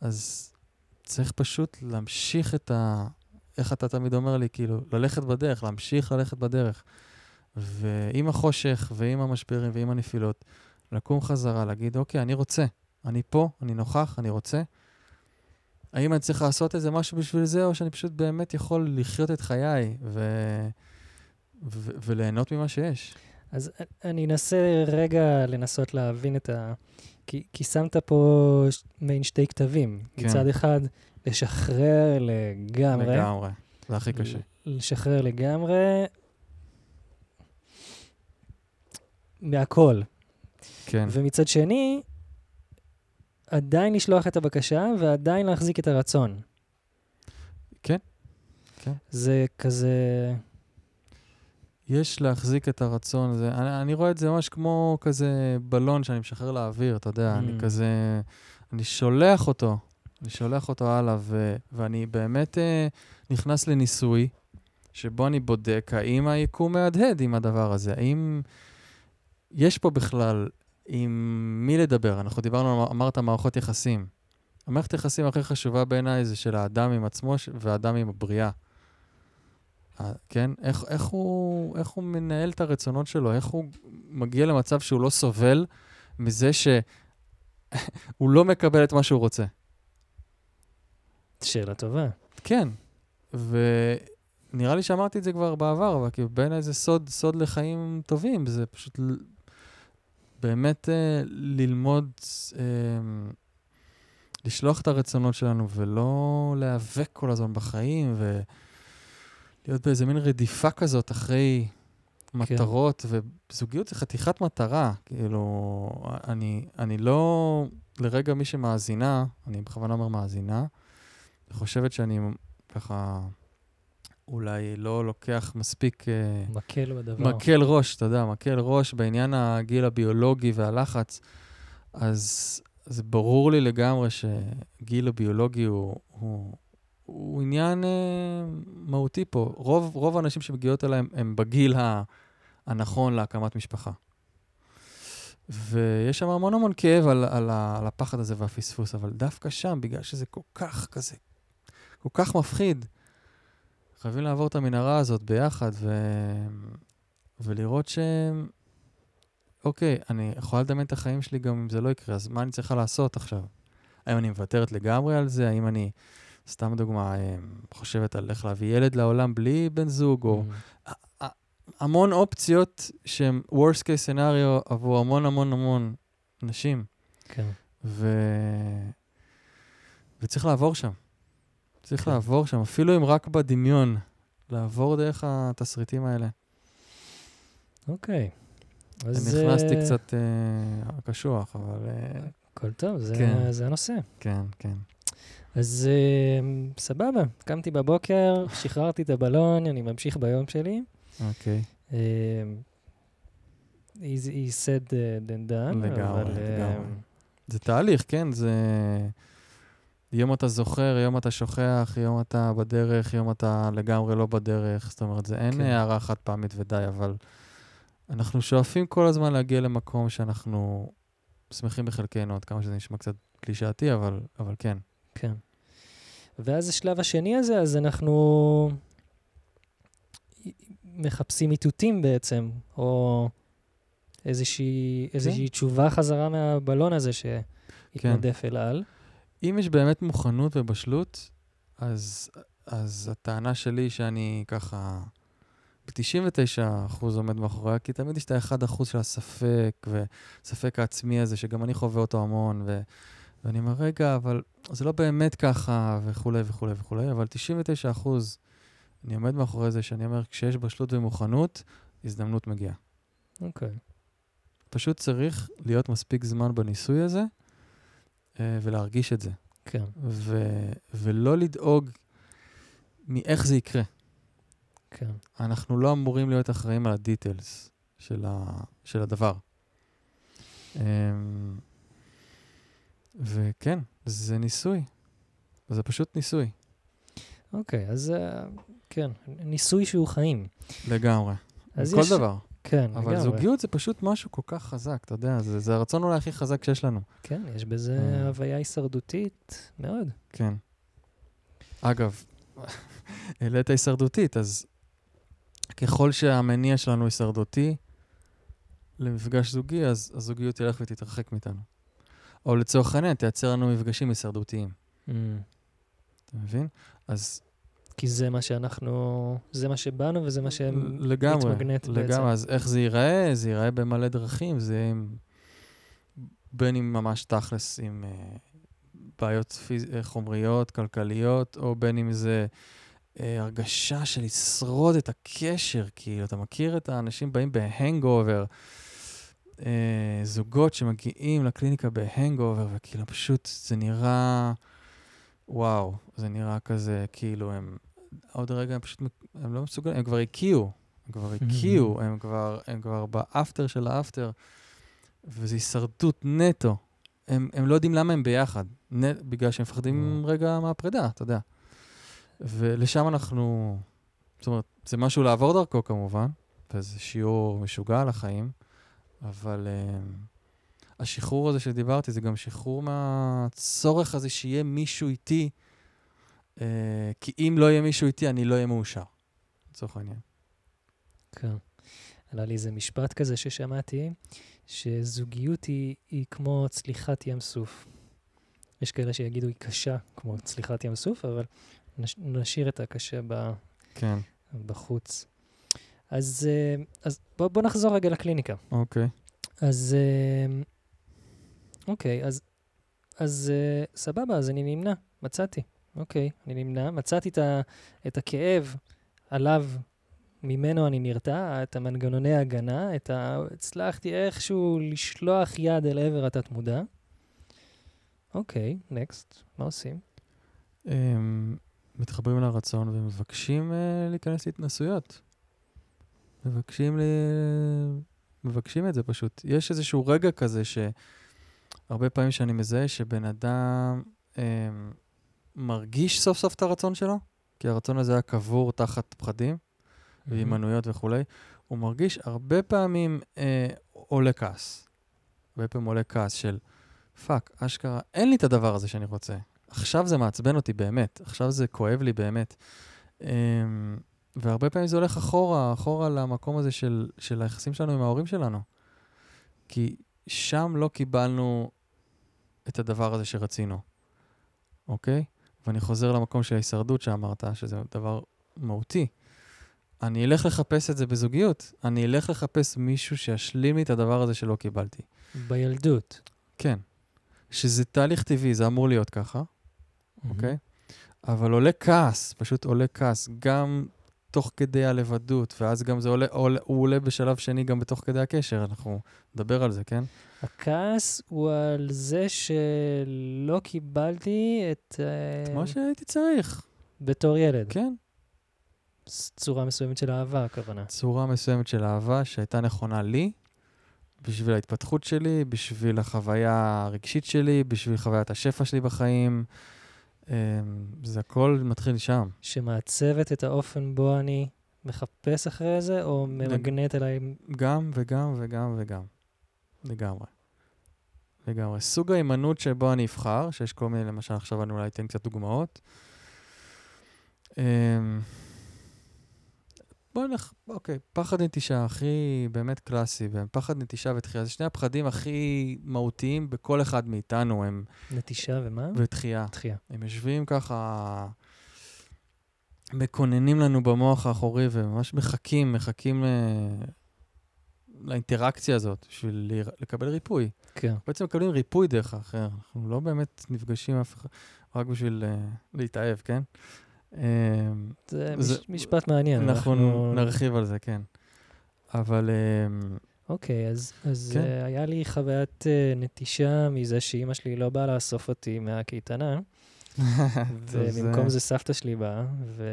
אז צריך פשוט להמשיך את ה... איך אתה תמיד אומר לי, כאילו, ללכת בדרך, להמשיך ללכת בדרך. ועם החושך, ועם המשברים, ועם הנפילות, לקום חזרה, להגיד, אוקיי, אני רוצה, אני פה, אני נוכח, אני רוצה. האם אני צריך לעשות איזה משהו בשביל זה, או שאני פשוט באמת יכול לחיות את חיי ו... ו... וליהנות ממה שיש? אז אני אנסה רגע לנסות להבין את ה... כי, כי שמת פה מעין שתי כתבים. כן. מצד אחד, לשחרר לגמרי. לגמרי. זה הכי קשה. לשחרר לגמרי מהכל. כן, ומצד שני, עדיין לשלוח את הבקשה ועדיין להחזיק את הרצון. כן, כן. זה כזה... יש להחזיק את הרצון הזה. אני, אני רואה את זה ממש כמו כזה בלון שאני משחרר לאוויר, אתה יודע, אני Mm. כזה... אני שולח אותו, אני שולח אותו הלאה, ו, ואני באמת אה, נכנס לניסוי, שבו אני בודק האם היקום מהדהד עם הדבר הזה, האם יש פה בכלל עם מי לדבר. אנחנו דיברנו, אמרת מערכות יחסים. המערכת היחסים הכי חשובה בעיניי זה של האדם עם עצמו ש- והאדם עם הבריאה. אה, כן? איך, איך, הוא, איך הוא מנהל את הרצונות שלו? איך הוא מגיע למצב שהוא לא סובל מזה שהוא <laughs> לא מקבל את מה שהוא רוצה? שאלה טובה. כן. ונראה לי שאמרתי את זה כבר בעבר, אבל כאילו בעיניי זה סוד, סוד לחיים טובים. זה פשוט באמת אה, ללמוד אה, לשלוח את הרצונות שלנו ולא להיאבק כל הזמן בחיים ולהיות באיזה מין רדיפה כזאת אחרי מטרות, וזוגיות זה חתיכת מטרה. כאילו, אני, אני לא, לרגע מי שמאזינה, אני בכוונה אומר מאזינה, חושבת שאני ככה אולי לא לוקח מספיק... אה, מקל בדבר. מקל ראש, אתה יודע, מקל ראש בעניין הגיל הביולוגי והלחץ. אז זה ברור לי לגמרי שגיל הביולוגי הוא, הוא, הוא עניין אה, מהותי פה. רוב, רוב האנשים שמגיעות אליהם הם בגיל ה, הנכון להקמת משפחה. ויש שם המון המון כאב על, על, על הפחד הזה והפספוס, אבל דווקא שם, בגלל שזה כל כך כזה, כל כך מפחיד, חייבים לעבור את המנהרה הזאת ביחד ו... ולראות ש... אוקיי, אני יכולה לדמיין את החיים שלי גם אם זה לא יקרה, אז מה אני צריכה לעשות עכשיו? האם אני מוותרת לגמרי על זה? האם אני, סתם דוגמה, אה, חושבת על איך להביא ילד לעולם בלי בן זוג, או... Mm. המון אופציות שהן worst case scenario עבור המון המון המון נשים. כן. ו... וצריך לעבור שם. צריך כן. לעבור שם, אפילו אם רק בדמיון, לעבור דרך התסריטים האלה. אוקיי. אז... נכנסתי uh... קצת uh, קשוח, אבל... Uh... הכל טוב, זה, כן. זה הנושא. כן, כן. אז uh, סבבה, קמתי בבוקר, שחררתי את הבלון, אני ממשיך ביום שלי. אוקיי. Okay. Uh, he, he said uh, then done. לגמרי, אבל, לגמרי. Uh, זה תהליך, כן? זה... יום אתה זוכר, יום אתה שוכח, יום אתה בדרך, יום אתה לגמרי לא בדרך. זאת אומרת, זה אין כן. הערה חד פעמית ודי, אבל אנחנו שואפים כל הזמן להגיע למקום שאנחנו שמחים בחלקנו, עד כמה שזה נשמע קצת קלישאתי, אבל, אבל כן. כן. ואז השלב השני הזה, אז אנחנו מחפשים איתותים בעצם, או איזושהי, כן. איזושהי תשובה חזרה מהבלון הזה שהתנדף כן. אל על. אם יש באמת מוכנות ובשלות, אז, אז הטענה שלי שאני ככה ב-99% עומד מאחוריה, כי תמיד יש את ה-1% של הספק, וספק העצמי הזה, שגם אני חווה אותו המון, ו... ואני אומר, רגע, אבל זה לא באמת ככה, וכולי וכולי וכולי, אבל 99% אני עומד מאחורי זה שאני אומר, כשיש בשלות ומוכנות, הזדמנות מגיעה. אוקיי. Okay. פשוט צריך להיות מספיק זמן בניסוי הזה, אה, ולהרגיש את זה. כן. ו- ולא לדאוג מאיך זה יקרה. כן. אנחנו לא אמורים להיות אחראים על הדיטלס של, ה- של הדבר. וכן, זה ניסוי. זה פשוט ניסוי. אוקיי, okay, אז uh, כן, ניסוי שהוא חיים. לגמרי. כל יש... דבר. כן, אבל לגמרי. זוגיות זה פשוט משהו כל כך חזק, אתה יודע, זה, זה הרצון אולי הכי חזק שיש לנו. כן, יש בזה אה. הוויה הישרדותית מאוד. כן. אגב, <laughs> העלית הישרדותית, אז ככל שהמניע שלנו הישרדותי למפגש זוגי, אז הזוגיות תלך ותתרחק מאיתנו. או לצורך העניין, תייצר לנו מפגשים הישרדותיים. Mm. אתה מבין? אז כי זה מה שאנחנו, זה מה שבאנו וזה מה שמתמגנט בעצם. לגמרי, אז איך זה ייראה? זה ייראה במלא דרכים, זה עם, בין אם ממש תכלס עם uh, בעיות פיז... אה, חומריות, כלכליות, או בין אם זה uh, הרגשה של לשרוד את הקשר, כאילו, אתה מכיר את האנשים באים בהנגאובר, uh, זוגות שמגיעים לקליניקה בהנגאובר, וכאילו פשוט זה נראה... וואו, זה נראה כזה, כאילו הם, עוד רגע הם פשוט, הם לא מסוגלים, הם כבר הקיאו, הם כבר <laughs> הקיאו, הם כבר, הם כבר באפטר של האפטר, וזו הישרדות נטו. הם, הם לא יודעים למה הם ביחד, נ, בגלל שהם מפחדים רגע מהפרידה, אתה יודע. ולשם אנחנו, זאת אומרת, זה משהו לעבור דרכו כמובן, וזה שיעור משוגע על החיים, אבל... Uh, השחרור הזה שדיברתי, זה גם שחרור מהצורך הזה שיהיה מישהו איתי, אה, כי אם לא יהיה מישהו איתי, אני לא אהיה מאושר, לצורך העניין. כן. עלה לי איזה משפט כזה ששמעתי, שזוגיות היא, היא כמו צליחת ים סוף. יש כאלה שיגידו היא קשה, כמו צליחת ים סוף, אבל נש, נשאיר את הקשה ב, כן. בחוץ. אז, אה, אז בוא, בוא נחזור רגע לקליניקה. אוקיי. אז אה, אוקיי, אז אז uh, סבבה, אז אני נמנע, מצאתי. אוקיי, אני נמנע, מצאתי את, ה, את הכאב עליו, ממנו אני נרתע, את המנגנוני ההגנה, את ה... הצלחתי איכשהו לשלוח יד אל עבר התת-מודע. אוקיי, נקסט, מה עושים? הם מתחברים לרצון ומבקשים uh, להיכנס להתנסויות. מבקשים, ל... מבקשים את זה פשוט. יש איזשהו רגע כזה שהרבה פעמים שאני מזהה שבן אדם um, מרגיש סוף סוף את הרצון שלו, כי הרצון הזה היה קבור תחת פחדים והימנויות וכולי, הוא מרגיש הרבה פעמים אה, עולה כעס. הרבה פעמים עולה כעס של, fuck, אשכרה, אין לי את הדבר הזה שאני רוצה. עכשיו זה מעצבן אותי באמת, עכשיו זה כואב לי באמת. אה, והרבה פעמים זה הולך אחורה, אחורה למקום הזה של, של היחסים שלנו עם ההורים שלנו. כי שם לא קיבלנו את הדבר הזה שרצינו, אוקיי? ואני חוזר למקום של ההישרדות שאמרת, שזה דבר מהותי. אני אלך לחפש את זה בזוגיות. אני אלך לחפש מישהו שישלים לי את הדבר הזה שלא קיבלתי. בילדות. כן. שזה תהליך טבעי, זה אמור להיות ככה, אוקיי? אבל עולה כעס, פשוט עולה כעס, גם תוך כדי הלבדות, ואז גם זה עולה, עולה, הוא עולה בשלב שני גם בתוך כדי הקשר, אנחנו נדבר על זה, כן? הכעס הוא על זה שלא קיבלתי את... את מה שהייתי צריך. בתור ילד. כן. צורה מסוימת של אהבה, הכוונה. צורה מסוימת של אהבה שהייתה נכונה לי, בשביל ההתפתחות שלי, בשביל החוויה הרגשית שלי, בשביל חוויית השפע שלי בחיים. אמ, זה הכל מתחיל שם. שמעצבת את האופן בו אני מחפש אחרי זה, או ממגנט אליי... גם וגם וגם וגם. לגמרי. לגמרי. סוג ההימנעות שבו אני אבחר, שיש כל מיני, למשל עכשיו אני אולי אתן קצת דוגמאות. בוא נלך, אוקיי, פחד נטישה הכי באמת קלאסי, פחד נטישה ותחייה, זה שני הפחדים הכי מהותיים בכל אחד מאיתנו, הם... נטישה ומה? ותחייה. תחייה. הם יושבים ככה, מקוננים לנו במוח האחורי וממש מחכים, מחכים ל... לאינטראקציה הזאת, בשביל לקבל ריפוי. כן. בעצם מקבלים ריפוי דרך האחר, אנחנו לא באמת נפגשים אף אחד, רק בשביל uh, להתאהב, כן? אמ, זה, זה משפט מעניין. אנחנו, אנחנו נרחיב על זה, כן. אבל... אמ, אוקיי, אז, אז כן. uh, היה לי חוויית uh, נטישה מזה שאימא שלי לא באה לאסוף אותי מהקייטנה, <laughs> ובמקום זה סבתא שלי באה, ו...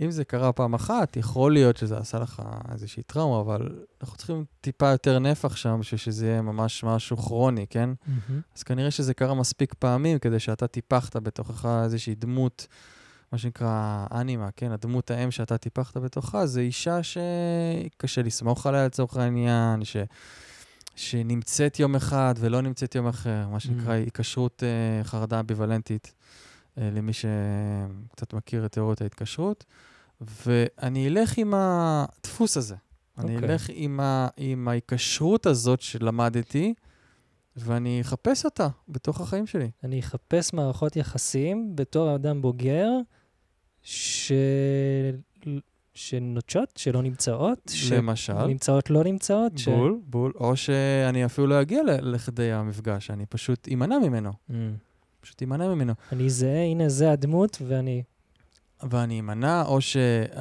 אם זה קרה פעם אחת, יכול להיות שזה עשה לך איזושהי טראומה, אבל אנחנו צריכים טיפה יותר נפח שם בשביל שזה יהיה ממש משהו כרוני, כן? Mm-hmm. אז כנראה שזה קרה מספיק פעמים כדי שאתה טיפחת בתוכך איזושהי דמות מה שנקרא אנימה, כן? הדמות האם שאתה טיפחת בתוכה, זה אישה שקשה לסמוך עליה לצורך העניין, ש... שנמצאת יום אחד ולא נמצאת יום אחר, מה שנקרא mm. היקשרות uh, חרדה אמביוולנטית, uh, למי שקצת מכיר את תיאוריות ההתקשרות. ואני אלך עם הדפוס הזה. Okay. אני אוקיי. אלך עם, ה... עם ההיקשרות הזאת שלמדתי, ואני אחפש אותה בתוך החיים שלי. אני אחפש מערכות יחסים בתור אדם בוגר, ש... שנוטשות, שלא נמצאות? למשל. שנמצאות לא נמצאות? בול, ש... בול. או שאני אפילו לא אגיע לכדי המפגש, אני פשוט אמנע ממנו. Mm. פשוט אמנע ממנו. אני זה, הנה זה הדמות, ואני... ואני אמנע, או ש...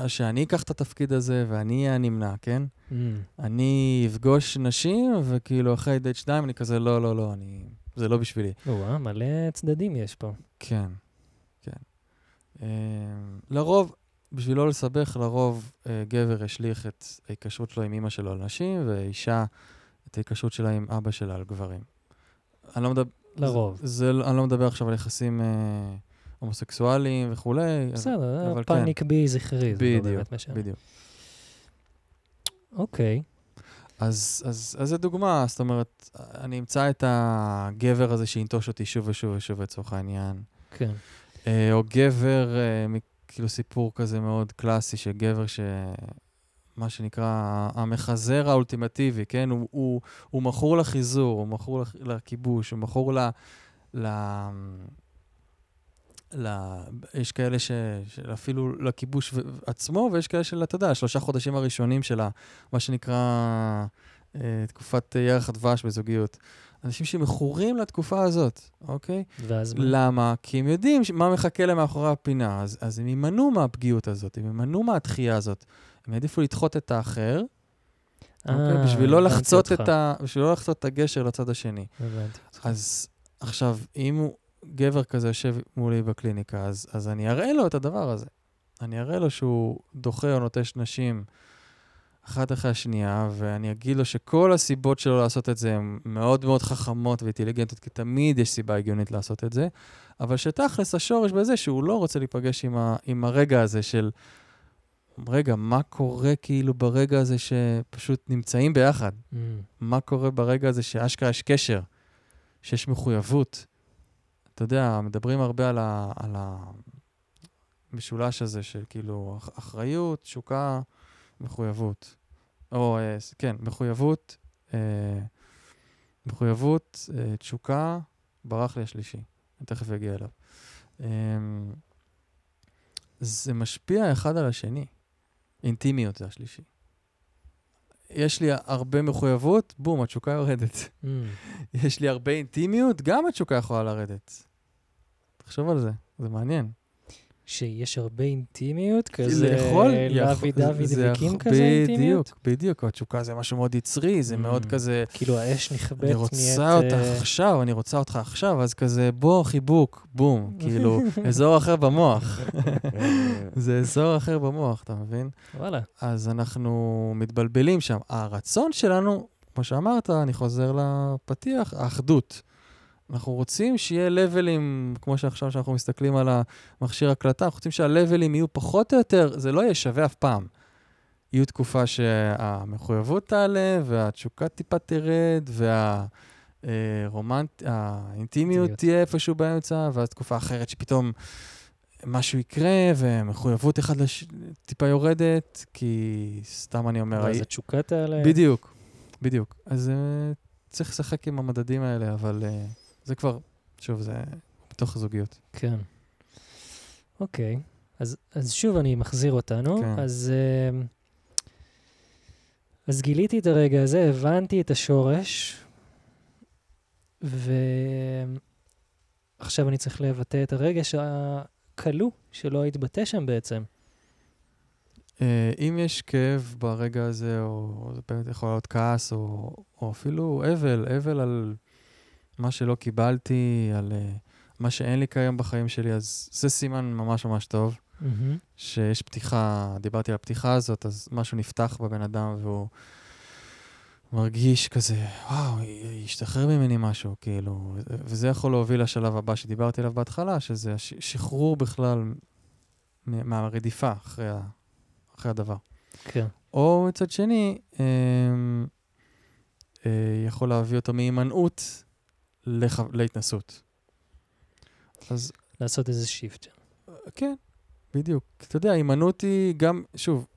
שאני אקח את התפקיד הזה ואני אהיה הנמנע, כן? Mm. אני אפגוש נשים, וכאילו אחרי דייט שניים אני כזה, לא, לא, לא, אני... זה לא בשבילי. או מלא צדדים יש פה. כן. לרוב, בשביל לא לסבך, לרוב אה, גבר השליך את ההיקשרות שלו עם אימא שלו על נשים, ואישה את ההיקשרות שלה עם אבא שלה על גברים. אני לא מדבר... לרוב. זה, זה, אני לא מדבר עכשיו על יחסים אה, הומוסקסואליים וכולי. בסדר, אבל פאניק כן. בי זכרי, זה לא באמת משנה. בדיוק. אוקיי. אז, אז, אז זו דוגמה, זאת אומרת, אני אמצא את הגבר הזה שינטוש אותי שוב ושוב ושוב לצורך העניין. כן. אה, או גבר, אה, כאילו סיפור כזה מאוד קלאסי של גבר ש... מה שנקרא המחזר האולטימטיבי, כן? הוא, הוא, הוא מכור לחיזור, הוא מכור לכיבוש, הוא מכור ל... ל... ל... יש כאלה ש... אפילו לכיבוש עצמו, ויש כאלה של, אתה יודע, שלושה חודשים הראשונים של מה שנקרא אה, תקופת ירח הדבש בזוגיות. אנשים שמכורים לתקופה הזאת, אוקיי? ואז מה? למה? כי הם יודעים מה מחכה להם מאחורי הפינה, אז, אז הם יימנעו מהפגיעות הזאת, הם יימנעו מהתחייה הזאת. הם יעדיפו לדחות את האחר, אוקיי? אה, בשביל לא לחצות. את ה... בשביל לא לחצות את הגשר לצד השני. הבנתי. אז עכשיו, אם הוא גבר כזה יושב מולי בקליניקה, אז, אז אני אראה לו את הדבר הזה. אני אראה לו שהוא דוחה או נוטש נשים אחת אחרי השנייה, ואני אגיד לו שכל הסיבות שלו לעשות את זה הן מאוד מאוד חכמות ואינטליגנטיות, כי תמיד יש סיבה הגיונית לעשות את זה, אבל שתכלס השורש בזה שהוא לא רוצה להיפגש עם, ה, עם הרגע הזה של, רגע, מה קורה כאילו ברגע הזה שפשוט נמצאים ביחד? Mm, מה קורה ברגע הזה שאשכרה יש קשר, שיש מחויבות. אתה יודע, מדברים הרבה על, ה, על המשולש הזה של כאילו אח- אחריות, תשוקה, מחויבות. או, אה, כן, מחויבות, אה, מחויבות, אה, תשוקה, ברח לי השלישי. אני תכף אגיע אליו. אה, זה משפיע אחד על השני. אינטימיות זה השלישי. יש לי הרבה מחויבות, בום, התשוקה יורדת. mm. יש לי הרבה אינטימיות, גם התשוקה יכולה לרדת. תחשוב על זה, זה מעניין. שיש הרבה אינטימיות, כזה לאכול, יכול- דוד יכול- כזה אינטימיות? בדיוק, בדיוק. התשוקה זה משהו מאוד יצרי, זה Mm. מאוד כזה, כאילו האש נכבדת אני נהיית... רוצה אותך אה, עכשיו, אני רוצה אותך עכשיו, אז כזה, בוא, חיבוק, בום, <laughs> כאילו, אזור אחר במוח. <laughs> זה אזור אחר במוח, אתה מבין? וואלה. אז אנחנו מתבלבלים שם. הרצון שלנו, כמו שאמרת, אני חוזר לפתיח, האחדות. אנחנו רוצים שיהיה לבלים, כמו שעכשיו שאנחנו מסתכלים על המכשיר הקלטה, אנחנו רוצים שהלבלים יהיו פחות או יותר, זה לא יהיה שווה אף פעם. יהיו תקופה שהמחויבות תעלה, והתשוקה טיפה תרד, והאינטימיות אינטימיות. תהיה איפשהו באמצע, ואז תקופה אחרת שפתאום משהו יקרה, ומחויבות אחד לש... טיפה יורדת, כי סתם אני אומר... הי- התשוקה תעלה. בדיוק, בדיוק. אז uh, צריך לשחק עם המדדים האלה, אבל uh, זה כבר, שוב, זה בתוך הזוגיות. כן. אוקיי. אז, אז שוב אני מחזיר אותנו. כן. אז, אה, אז גיליתי את הרגע הזה, הבנתי את השורש, ועכשיו אני צריך לבטא את הרגש הכלוא שלא התבטא שם בעצם. Uh, אם יש כאב ברגע הזה, או זה באמת יכול להיות כעס, או, או אפילו אבל, אבל על מה שלא קיבלתי, על uh, מה שאין לי כיום בחיים שלי, אז זה סימן ממש ממש טוב. מהמם. שיש פתיחה, דיברתי על הפתיחה הזאת, אז משהו נפתח בבן אדם והוא מרגיש כזה, וואו, ישתחרר ממני משהו, כאילו, וזה יכול להוביל לשלב הבא שדיברתי עליו בהתחלה, שזה שחרור בכלל מהרדיפה אחרי, ה- אחרי הדבר. כן. או מצד שני, אמ, אה, יכול להביא אותו מהימנעות לח... להתנסות. אז לעשות איזה שיפט. כן, בדיוק. אתה יודע, הימנעות היא גם, שוב,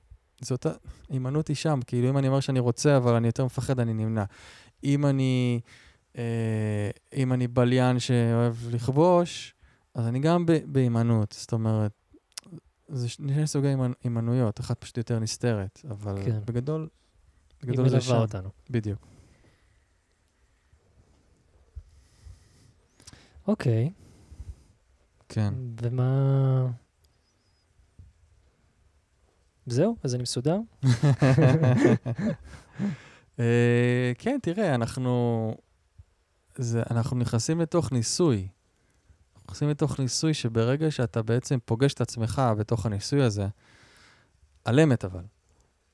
זו אותה, הימנעות היא שם. כאילו, אם אני אומר שאני רוצה, אבל אני יותר מפחד, אני נמנע. אם אני, אה, אם אני בליין שאוהב לכבוש, אז אני גם בהימנעות. זאת אומרת, זה שני סוגי הימנ- הימנעויות, אחת פשוט יותר נסתרת, אבל כן. בגדול, היא בגדול זה שם. מלווה אותנו. בדיוק. אוקיי, כן. ומה... זהו? אז אני מסודר? <laughs> אה, כן, תראה, אנחנו, זה, אנחנו נכנסים לתוך ניסוי. אנחנו נכנסים לתוך ניסוי שברגע שאתה בעצם פוגש את עצמך בתוך הניסוי הזה, על אמת אבל,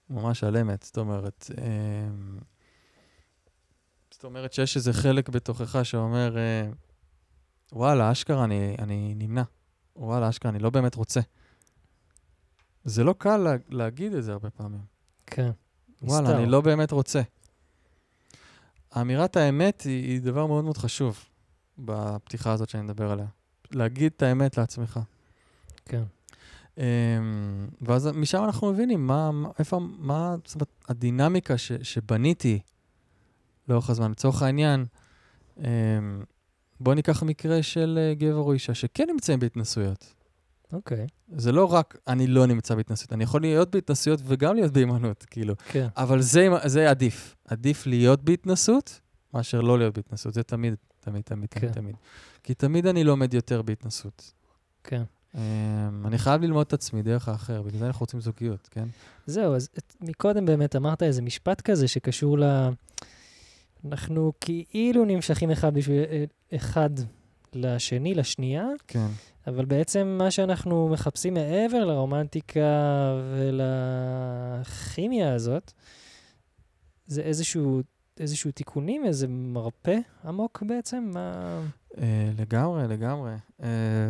ממש על אמת, זאת אומרת, אה, זאת אומרת שיש איזה חלק בתוכך שאומר, אה, וואלה, אשכרה, אני, אני נמנע. וואלה, אשכרה, אני לא באמת רוצה. זה לא קל לה, להגיד את זה הרבה פעמים. כן. וואלה, נסתר. אני לא באמת רוצה. אמירת האמת היא, היא דבר מאוד מאוד חשוב בפתיחה הזאת שאני מדבר עליה. להגיד את האמת לעצמך. כן. Um, ואז משם אנחנו מבינים מה, מה- איפה, מה זאת אומרת, הדינמיקה ש, שבניתי לאורך הזמן. לצורך העניין, um, בוא ניקח מקרה של uh, גבר או אישה שכן נמצאים בהתנסויות. אוקיי. זה לא רק אני לא נמצא בהתנסויות, אני יכול להיות בהתנסויות וגם להיות בהימנעות, כאילו. כן. אבל זה, זה עדיף. עדיף להיות בהתנסות מאשר לא להיות בהתנסות. זה תמיד, תמיד, תמיד, כן. תמיד, תמיד. כי תמיד אני לומד יותר בהתנסות. כן. Um, אני חייב ללמוד את עצמי דרך האחר, בגלל זה אנחנו רוצים זוגיות, כן? זהו, אז את, מקודם באמת אמרת איזה משפט כזה שקשור ל... אנחנו כאילו נמשכים אחד בשביל... אה, אחד לשני, לשנייה, כן. אבל בעצם מה שאנחנו מחפשים מעבר לרומנטיקה ולכימיה הזאת, זה איזשהו, איזשהו תיקונים, איזה מרפא עמוק בעצם? מה... Uh, לגמרי, לגמרי. Uh,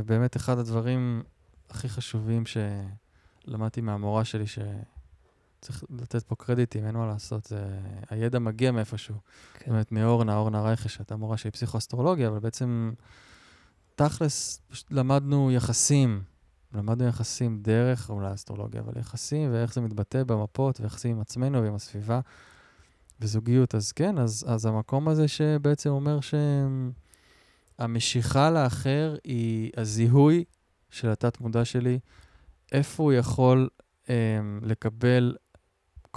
באמת, אחד הדברים הכי חשובים שלמדתי מהמורה שלי, שצריך לתת פה קרדיטים, אין מה לעשות, זה... הידע מגיע מאיפשהו. כן. באמת, מאורנה, אורנה רייכה, שהייתה מורה שהיא פסיכואסטרולוגיה, אבל בעצם, תכלס, פשוט למדנו יחסים. למדנו יחסים דרך אולי אסטרולוגיה, אבל יחסים ואיך זה מתבטא במפות, ויחסים עם עצמנו ועם הסביבה, וזוגיות. אז כן, אז, אז המקום הזה שבעצם אומר שהמשיכה לאחר היא הזיהוי של התת-מודע שלי, איפה הוא יכול um, לקבל,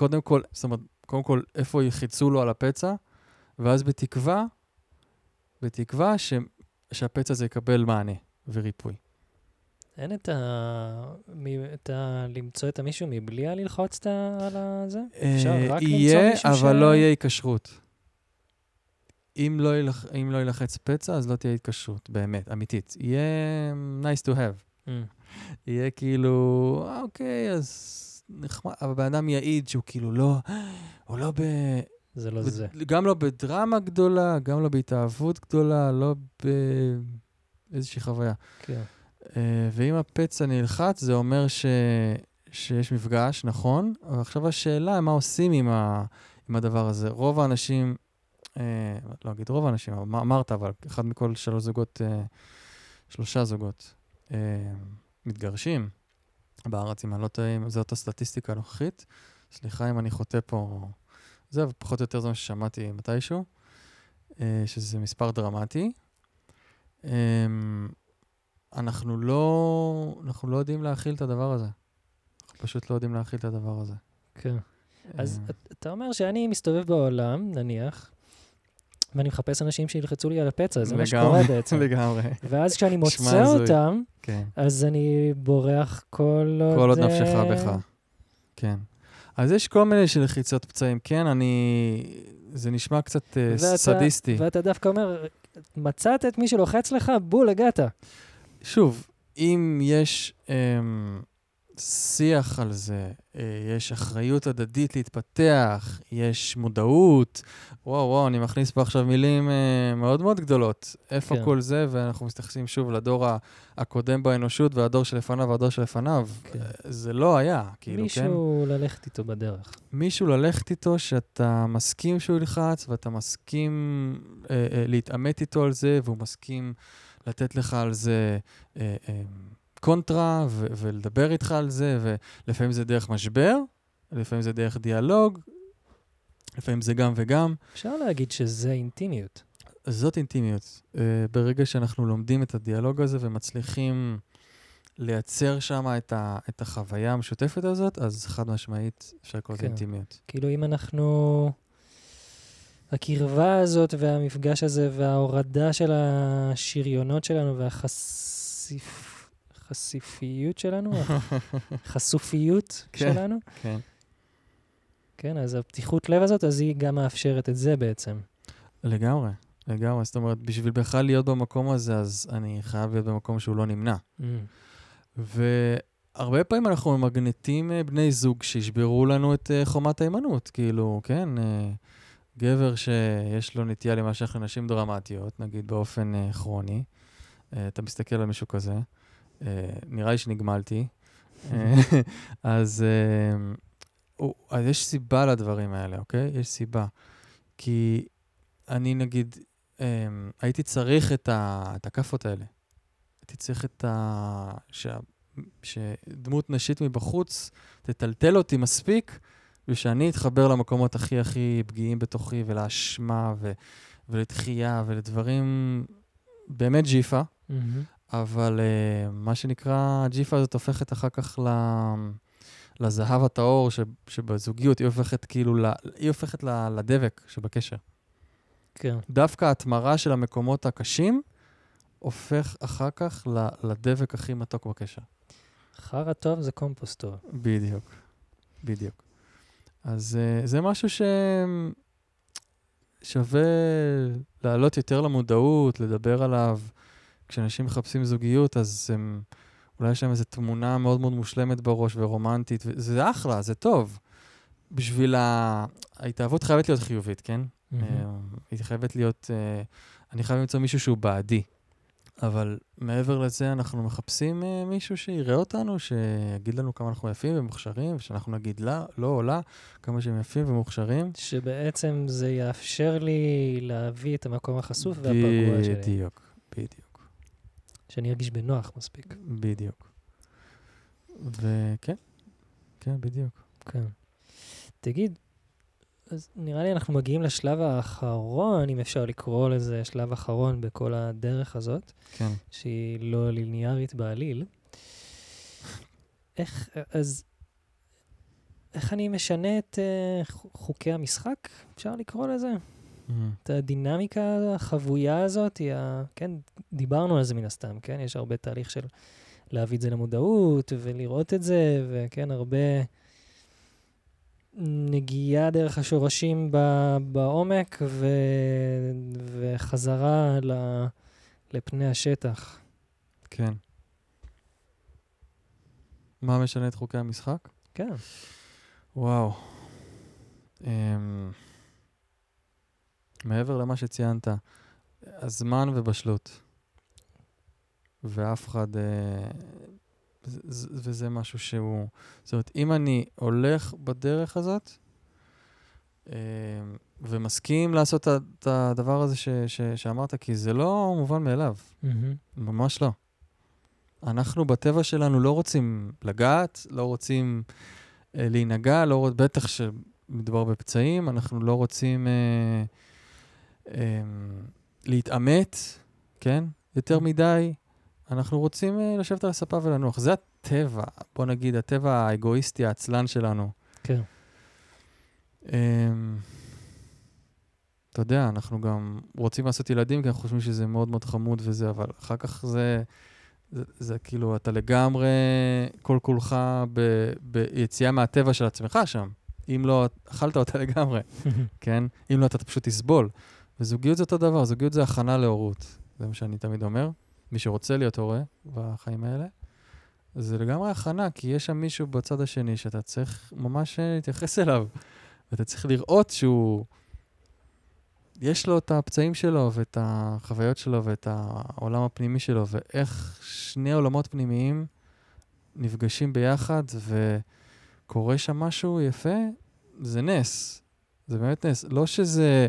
קודם כל, זאת אומרת, קודם כל, איפה יחיצו לו על הפצע, ואז בתקווה, בתקווה ש, שהפצע הזה יקבל מענה וריפוי. אין את ה... מ... את ה... למצוא את המישהו מבלי ללחוץ את ה... על הזה? אפשר אה, רק למצוא יהיה, מישהו אבל ש- לא יהיה היקשרות. אם לא, ילח, אם לא ילחץ פצע, אז לא תהיה התקשרות, באמת, אמיתית. יהיה nice to have. Mm, יהיה כאילו, אה, אוקיי, אז נחמד, אבל בן אדם יעיד שהוא כאילו לא, הוא לא ב... זה לא ב- זה. גם לא בדרמה גדולה, גם לא בהתאהבות גדולה, לא באיזושהי חוויה. כן. אה, ואם הפצע נלחץ, זה אומר ש... שיש מפגש, נכון, אבל עכשיו השאלה מה עושים עם, ה... עם הדבר הזה. רוב האנשים, אה, לא אגיד רוב האנשים, אבל אמרת, אבל אחד מכל שלוש זוגות, אה, שלושה זוגות, אה, מתגרשים בארץ, אם אני לא טועה, זאת הסטטיסטיקה הנוכחית. סליחה אם אני חוטא פה, זה פחות או יותר זה מה ששמעתי מתישהו, אה, שזה מספר דרמטי. אה, אנחנו לא, אנחנו לא יודעים להכיל את הדבר הזה. אנחנו פשוט לא יודעים להכיל את הדבר הזה. כן. אז אה, את- אתה אומר שאני מסתובב בעולם, נניח, ואני מחפש אנשים שילחצו לי על הפצע, זה מה שקורה בעצם. לגמרי, ואז כשאני מוצא. אותם, כן. אז אני בורח כל עוד... כל עוד נפשך בך. כן. אז יש כל מיני של לחיצות פצעים. כן, אני... זה נשמע קצת אה, ואתה- סדיסטי. ואתה דווקא אומר, מצאת את מי שלוחץ לך, בול, הגעת. שוב, אם יש אמ, שיח על זה, אה, יש אחריות הדדית להתפתח, יש מודעות, וואו, וואו, אני מכניס פה עכשיו מילים אה, מאוד מאוד גדולות. איפה כן. כל זה? ואנחנו מתייחסים שוב לדור הקודם באנושות והדור שלפניו והדור שלפניו. כן. אה, זה לא היה, כאילו, כן? מישהו ללכת איתו בדרך. מישהו ללכת איתו שאתה מסכים שהוא ילחץ, ואתה מסכים אה, אה, להתעמת איתו על זה, והוא מסכים לתת לך על זה אה, אה, קונטרה, ו- ולדבר איתך על זה, ולפעמים זה דרך משבר, לפעמים זה דרך דיאלוג, לפעמים זה גם וגם. אפשר להגיד שזה אינטימיות. זאת אינטימיות. אה, ברגע שאנחנו לומדים את הדיאלוג הזה ומצליחים לייצר שם את, ה- את החוויה המשותפת הזאת, אז חד משמעית אפשר לקרוא לזה כן. אינטימיות. כאילו, אם אנחנו... הקרבה הזאת והמפגש הזה וההורדה של השריונות שלנו והחשיף... חשיפיות שלנו, החשופיות <laughs> כן. שלנו, כן. כן, אז הפתיחות לב הזאת, אז היא גם מאפשרת את זה בעצם. לגמרי, לגמרי. זאת אומרת, בשביל בכלל להיות במקום הזה, אז אני חייב להיות במקום שהוא לא נמנע. Mm. והרבה פעמים אנחנו ממגנטים אה, בני זוג שישברו לנו את אה, חומת ההימנעות. כאילו, כן, אה, גבר שיש לו נטייה למשך לנשים דרמטיות, נגיד באופן כרוני, אתה מסתכל על מישהו כזה, נראה לי שנגמלתי. <laughs> אה, אז, אה, הוא- אז יש סיבה לדברים האלה, אוקיי? יש סיבה. כי אני, נגיד, אה, הייתי צריך את, ה, את הכאפות האלה. הייתי צריך את ה... שה, שדמות נשית מבחוץ תטלטל אותי מספיק, ושאני אתחבר למקומות הכי הכי פגיעים בתוכי, ולאשמה, ו, ולדחייה, ולדברים באמת ג'יפה. מהמם. אבל uh, מה שנקרא, הג'יפה הזאת הופכת אחר כך ל... לזהב הטהור ש... שבזוגיות, היא הופכת כאילו, ל... היא הופכת ל... לדבק שבקשר. כן. דווקא ההתמרה של המקומות הקשים הופך אחר כך ל- לדבק הכי מתוק בקשר. חרא טוב זה קומפוסט טוב. בדיוק, בדיוק. אז uh, זה משהו ששווה להעלות יותר למודעות, לדבר עליו. כשאנשים מחפשים זוגיות, אז הם, אולי יש להם איזו תמונה מאוד מאוד מושלמת בראש ורומנטית, וזה אחלה, זה טוב. בשביל ה... ההתאהבות חייבת להיות חיובית, כן? אה, היא חייבת להיות, אה, אני חייב למצוא מישהו שהוא בעדי. אבל מעבר לזה, אנחנו מחפשים אה, מישהו שיראה אותנו, שיגיד לנו כמה אנחנו יפים ומוכשרים, ושאנחנו נגיד לה, לא או לה, כמה שהם יפים ומוכשרים. שבעצם זה יאפשר לי להביא את המקום החשוף והפגוע שלי. בדיוק, בדיוק, שאני ארגיש בנוח מספיק. בדיוק. וכן, כן, בדיוק. כן. תגיד, אז נראה לי אנחנו מגיעים לשלב האחרון, אם אפשר לקרוא לזה שלב אחרון בכל הדרך הזאת, כן. שהיא לא ליניארית בעליל. איך, אז, איך אני משנה את uh, חוקי המשחק, אפשר לקרוא לזה? מהמם. את הדינמיקה החבויה הזאת, היא ה... כן, דיברנו על זה מן הסתם, כן? יש הרבה תהליך של להביא את זה למודעות ולראות את זה, וכן, הרבה נגיעה דרך השורשים ב... בעומק ו... וחזרה ל... לפני השטח. כן. מה משנה את חוקי המשחק? כן. וואו. Um, מעבר למה שציינת, הזמן ובשלות. ואף אחד... זה- זה- וזה משהו שהוא... זאת אומרת, אם אני הולך בדרך הזאת, um, ומסכים לעשות את הדבר הזה ש, ש, שאמרת, כי זה לא מובן מאליו, מהמם. ממש לא. אנחנו בטבע שלנו לא רוצים לגעת, לא רוצים אה, להינגע, לא, בטח שמדובר בפצעים, אנחנו לא רוצים אה, אה, להתעמת, כן? יותר מדי. אנחנו רוצים אה, לשבת על הספה ולנוח. זה הטבע, בוא נגיד, הטבע האגואיסטי, העצלן שלנו. כן. אמ, אתה יודע, אנחנו גם רוצים לעשות ילדים, כי אנחנו חושבים שזה מאוד מאוד חמוד וזה, אבל אחר כך זה, זה, זה כאילו, אתה לגמרי כל כולך ב, ביציאה מהטבע של עצמך שם. אם לא, אכלת אותה <laughs> לגמרי, <laughs> כן? אם לא, אתה פשוט תסבול. וזוגיות זה אותו דבר, זוגיות זה הכנה להורות. זה מה שאני תמיד אומר. מי שרוצה להיות הורה בחיים האלה, זה לגמרי הכנה, כי יש שם מישהו בצד השני שאתה צריך ממש להתייחס אליו. ואתה צריך לראות שהוא... יש לו את הפצעים שלו ואת החוויות שלו ואת העולם הפנימי שלו, ואיך שני עולמות פנימיים נפגשים ביחד וקורה שם משהו יפה, זה נס. זה באמת נס. לא שזה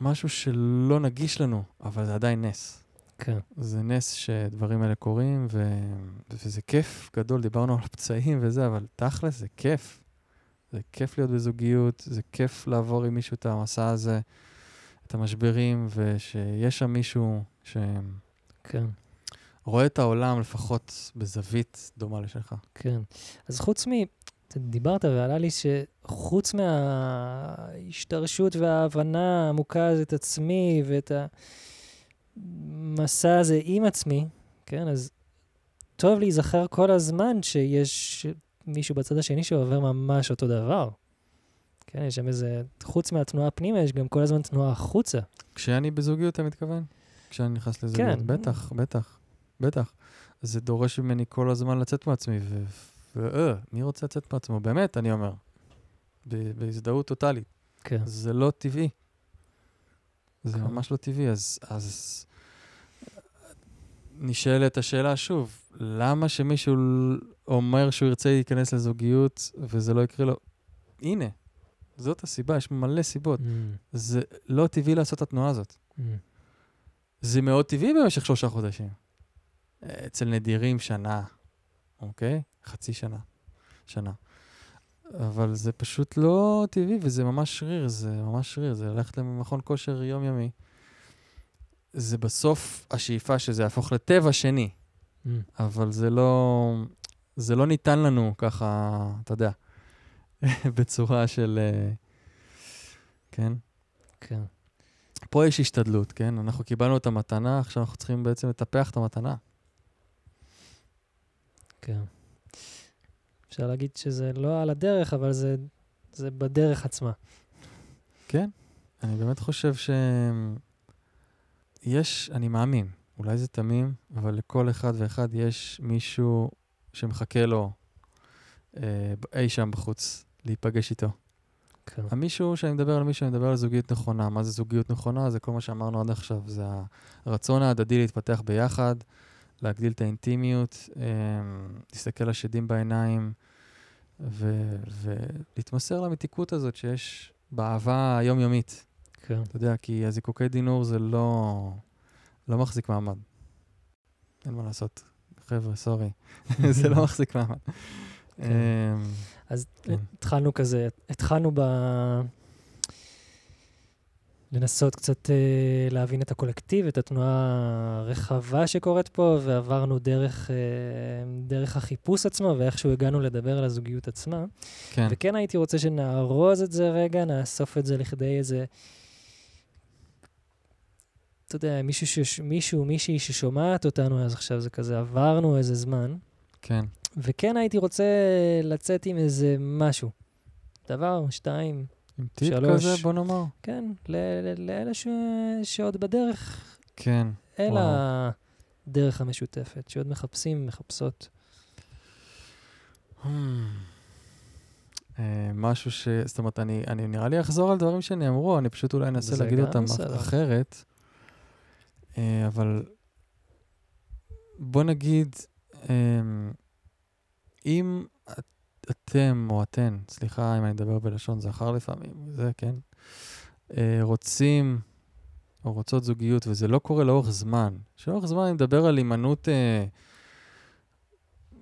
משהו שלא נגיש לנו, אבל זה עדיין נס. כן. זה נס שדברים האלה קורים, ו... וזה כיף גדול, דיברנו על פצעים וזה, אבל תכל'ס זה כיף. זה כיף להיות בזוגיות, זה כיף לעבור עם מישהו את המסע הזה, את המשברים, ושיש שם מישהו כן. שרואה את העולם לפחות בזווית דומה לשלך. כן. אז חוץ מ... דיברת ועלה לי שחוץ מההשתרשות וההבנה העמוקה הזאת את עצמי ואת המסע הזה עם עצמי, כן, אז טוב להיזכר כל הזמן שיש מישהו בצד השני שעובר ממש אותו דבר. כן, יש שם איזה, חוץ מהתנועה פנימה, יש גם כל הזמן תנועה החוצה. כשאני בזוגיות, אתה מתכוון? כשאני נכנס לזוגיות, כן. בטח, בטח, בטח. זה דורש ממני כל הזמן לצאת מעצמי, ו... ו... אה, מי רוצה לצאת מעצמו? באמת, אני אומר. בהזדהות טוטאלית. כן. זה לא טבעי. זה כן. ממש לא טבעי. אז, אז נשאלת השאלה שוב, למה שמישהו אומר שהוא ירצה להיכנס לזוגיות וזה לא יקרה לו? הנה, זאת הסיבה, יש מלא סיבות. Mm, זה לא טבעי לעשות את התנועה הזאת. mm, זה מאוד טבעי במשך שלושה חודשים. אצל נדירים שנה, אוקיי? חצי שנה, שנה. אבל זה פשוט לא טבעי, וזה ממש שריר, זה ממש שריר, זה ללכת למכון כושר יומיומי. זה בסוף השאיפה שזה יהפוך לטבע שני, mm. אבל זה לא, זה לא ניתן לנו ככה, אתה יודע, <laughs> בצורה של, אה, כן? כן. פה יש השתדלות, כן? אנחנו קיבלנו את המתנה, עכשיו אנחנו צריכים בעצם לטפח את המתנה. כן. אפשר להגיד שזה לא על הדרך, אבל זה, זה בדרך עצמה. כן, אני באמת חושב שיש, אני מאמין, אולי זה תמים, אבל לכל אחד ואחד יש מישהו שמחכה לו אה, אי שם בחוץ, להיפגש איתו. כן. המישהו שאני מדבר על מישהו, אני מדבר על זוגיות נכונה. מה זה זוגיות נכונה? זה כל מה שאמרנו עד עכשיו. זה הרצון ההדדי להתפתח ביחד, להגדיל את האינטימיות, אה, להסתכל לשדים בעיניים ו- ולהתמסר למתיקות הזאת שיש באהבה היומיומית. כן. אתה יודע, כי הזיקוקי דינור זה לא, לא מחזיק מעמד. אין מה לעשות. חבר'ה, סורי. <laughs> זה לא מחזיק מעמד. כן. אמ, אז כן. התחלנו כזה, התחלנו ב... לנסות קצת אה, להבין את הקולקטיב, את התנועה הרחבה שקורית פה, ועברנו דרך, אה, דרך החיפוש עצמו, ואיכשהו הגענו לדבר על הזוגיות עצמה. כן. וכן הייתי רוצה שנארוז את זה רגע, נאסוף את זה לכדי איזה... אתה יודע, מישהו, שש, מישהו, מישהי ששומעת אותנו, אז עכשיו זה כזה, עברנו איזה זמן, כן. וכן הייתי רוצה לצאת עם איזה משהו. דבר, שתיים, עם טיפ שלוש. כזה, בוא נאמר. כן, לאלה ש... שעוד בדרך כן. אל וואו. הדרך המשותפת, שעוד מחפשים, מחפשות. Hmm. אה, משהו ש... זאת אומרת, אני, אני נראה לי אחזור על דברים שנאמרו, אני פשוט אולי אנסה להגיד אותם בסדר. אחרת. אה, אבל בוא נגיד, אמ, אם את- אתם או אתן, סליחה אם אני מדבר בלשון זכר לפעמים, זה כן, אה, רוצים או רוצות זוגיות, וזה לא קורה לאורך זמן. שלאורך זמן אני מדבר על הימנעות אה,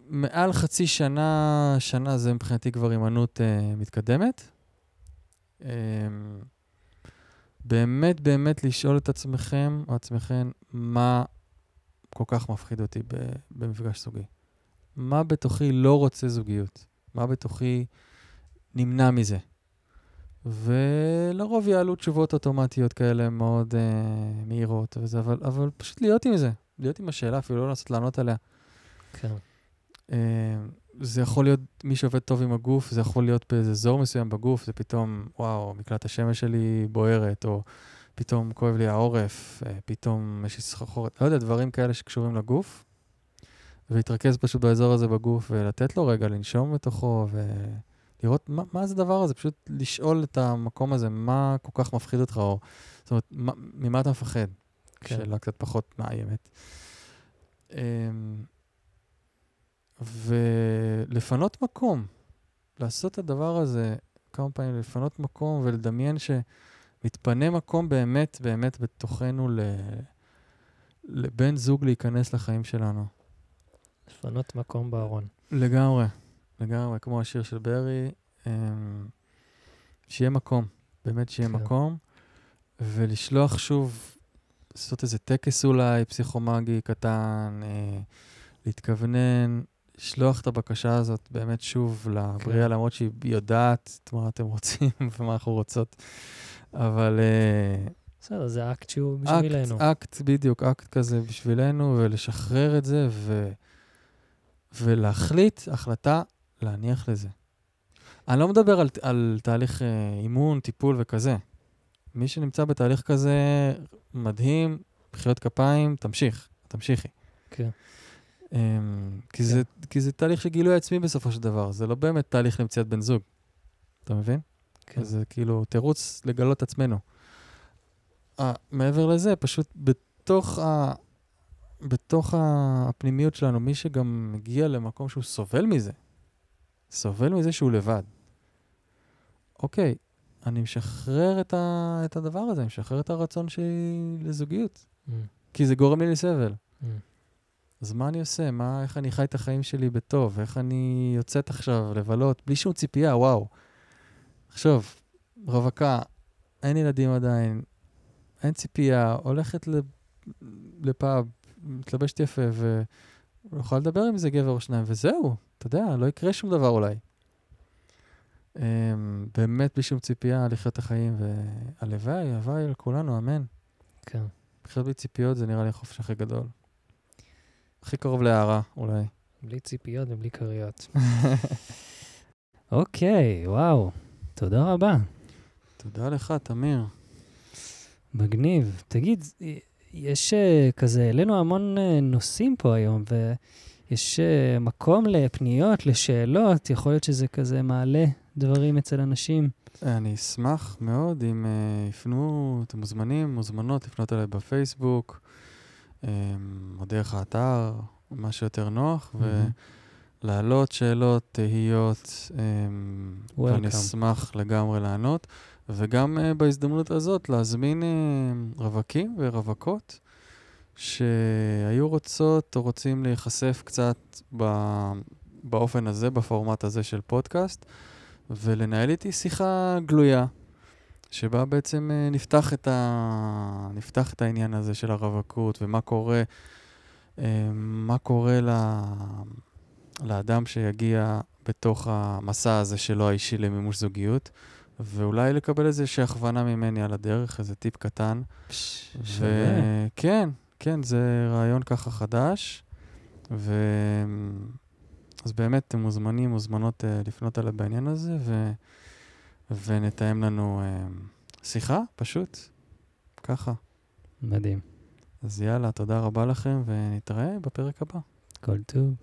מעל חצי שנה, שנה זה מבחינתי כבר הימנעות אה, מתקדמת. אה, באמת באמת לשאול את עצמכם או עצמכם מה כל כך מפחיד אותי במפגש זוגי. מה בתוכי לא רוצה זוגיות? מה בתוכי נמנע מזה? ולרוב יעלו תשובות אוטומטיות כאלה מאוד אה, מהירות וזה, אבל, אבל פשוט להיות עם זה, להיות עם השאלה, אפילו לא לנסות לענות עליה. כן. אה, זה יכול להיות מי שעובד טוב עם הגוף, זה יכול להיות באיזה אזור מסוים בגוף, זה פתאום, וואו, מקלט השמש שלי בוערת, או פתאום כואב לי העורף, אה, פתאום יש לי סחרחורת, לא יודע, דברים כאלה שקשורים לגוף, ולהתרכז פשוט באזור הזה בגוף, ולתת לו רגע לנשום בתוכו, ולראות מה, מה זה הדבר הזה, פשוט לשאול את המקום הזה, מה כל כך מפחיד אותך, או זאת אומרת, מה, ממה אתה מפחד? כן. שאלה קצת פחות מאיימת. אמ, ולפנות מקום, לעשות את הדבר הזה כמה פעמים, לפנות מקום ולדמיין שמתפנה מקום באמת באמת בתוכנו ל... לבן זוג להיכנס לחיים שלנו. לפנות מקום בארון. לגמרי, לגמרי, כמו השיר של ברי, אמ, שיהיה מקום, באמת שיהיה כן. מקום, ולשלוח שוב, לעשות איזה טקס אולי, פסיכומגי קטן, אה, להתכוונן, לשלוח את הבקשה הזאת באמת שוב לבריאה, כן. למרות שהיא יודעת את מה אתם רוצים <laughs> ומה אנחנו רוצות, אבל... אה, בסדר, זה אקט שהוא בשבילנו. אקט, אקט, בדיוק, אקט כזה בשבילנו, ולשחרר את זה, ו... ולהחליט החלטה להניח לזה. אני לא מדבר על, על תהליך אה, אימון, טיפול וכזה. מי שנמצא בתהליך כזה מדהים, מחיאות כפיים, תמשיך, תמשיכי. כן. Um, כי, זה, כי זה תהליך של גילוי עצמי בסופו של דבר, זה לא באמת תהליך למציאת בן זוג. אתה מבין? כן. זה כאילו תירוץ לגלות עצמנו. Uh, מעבר לזה, פשוט בתוך, ה... בתוך הפנימיות שלנו, מי שגם מגיע למקום שהוא סובל מזה, סובל מזה שהוא לבד. אוקיי, אני משחרר את, ה... את הדבר הזה, אני משחרר את הרצון שלי לזוגיות, Mm, כי זה גורם לי לסבל. mm. אז מה אני עושה? מה, איך אני חי את החיים שלי בטוב? איך אני יוצאת עכשיו לבלות בלי שום ציפייה, וואו. תחשוב, רווקה, אין ילדים עדיין, אין ציפייה, הולכת לפאב, מתלבשת יפה, ויכולה לדבר עם איזה גבר או שניים, וזהו, אתה יודע, לא יקרה שום דבר אולי. אמ, באמת בלי שום ציפייה לחיות את החיים, והלוואי, הלוואי על כולנו, אמן. כן. לחיות בלי ציפיות זה נראה לי החופש הכי גדול. הכי קרוב להערה, אולי. בלי ציפיות ובלי כריות. <laughs> אוקיי, וואו. תודה רבה. תודה לך, תמיר. מגניב. תגיד, יש אה, כזה, העלינו המון אה, נושאים פה היום, ויש אה, מקום לפניות, לשאלות, יכול להיות שזה כזה מעלה דברים אצל אנשים. אני אשמח מאוד אם uh, יפנו, אתם מוזמנים, מוזמנות לפנות אליי בפייסבוק, um, או דרך האתר, מה שיותר נוח, Mhm. ולהעלות שאלות, תהיות, um, ואני. אשמח לגמרי לענות. וגם uh, בהזדמנות הזאת להזמין uh, רווקים ורווקות שהיו רוצות או רוצים להיחשף קצת ב- באופן הזה, בפורמט הזה של פודקאסט, ולנהל איתי שיחה גלויה, שבה בעצם אה, נפתח את, ה... נפתח את העניין הזה של הרווקות ומה קורה, אה, מה קורה ל... לאדם שיגיע בתוך המסע הזה שלו האישי למימוש זוגיות, ואולי לקבל איזושהי הכוונה ממני על הדרך, איזה טיפ קטן. שווה. וכן, כן, זה רעיון ככה חדש, ו... אז באמת, אתם מוזמנים, מוזמנות uh, לפנות אליי בעניין הזה, ו... ונתאם לנו uh, שיחה, פשוט, ככה. מדהים. אז יאללה, תודה רבה לכם, ונתראה בפרק הבא. כל טוב.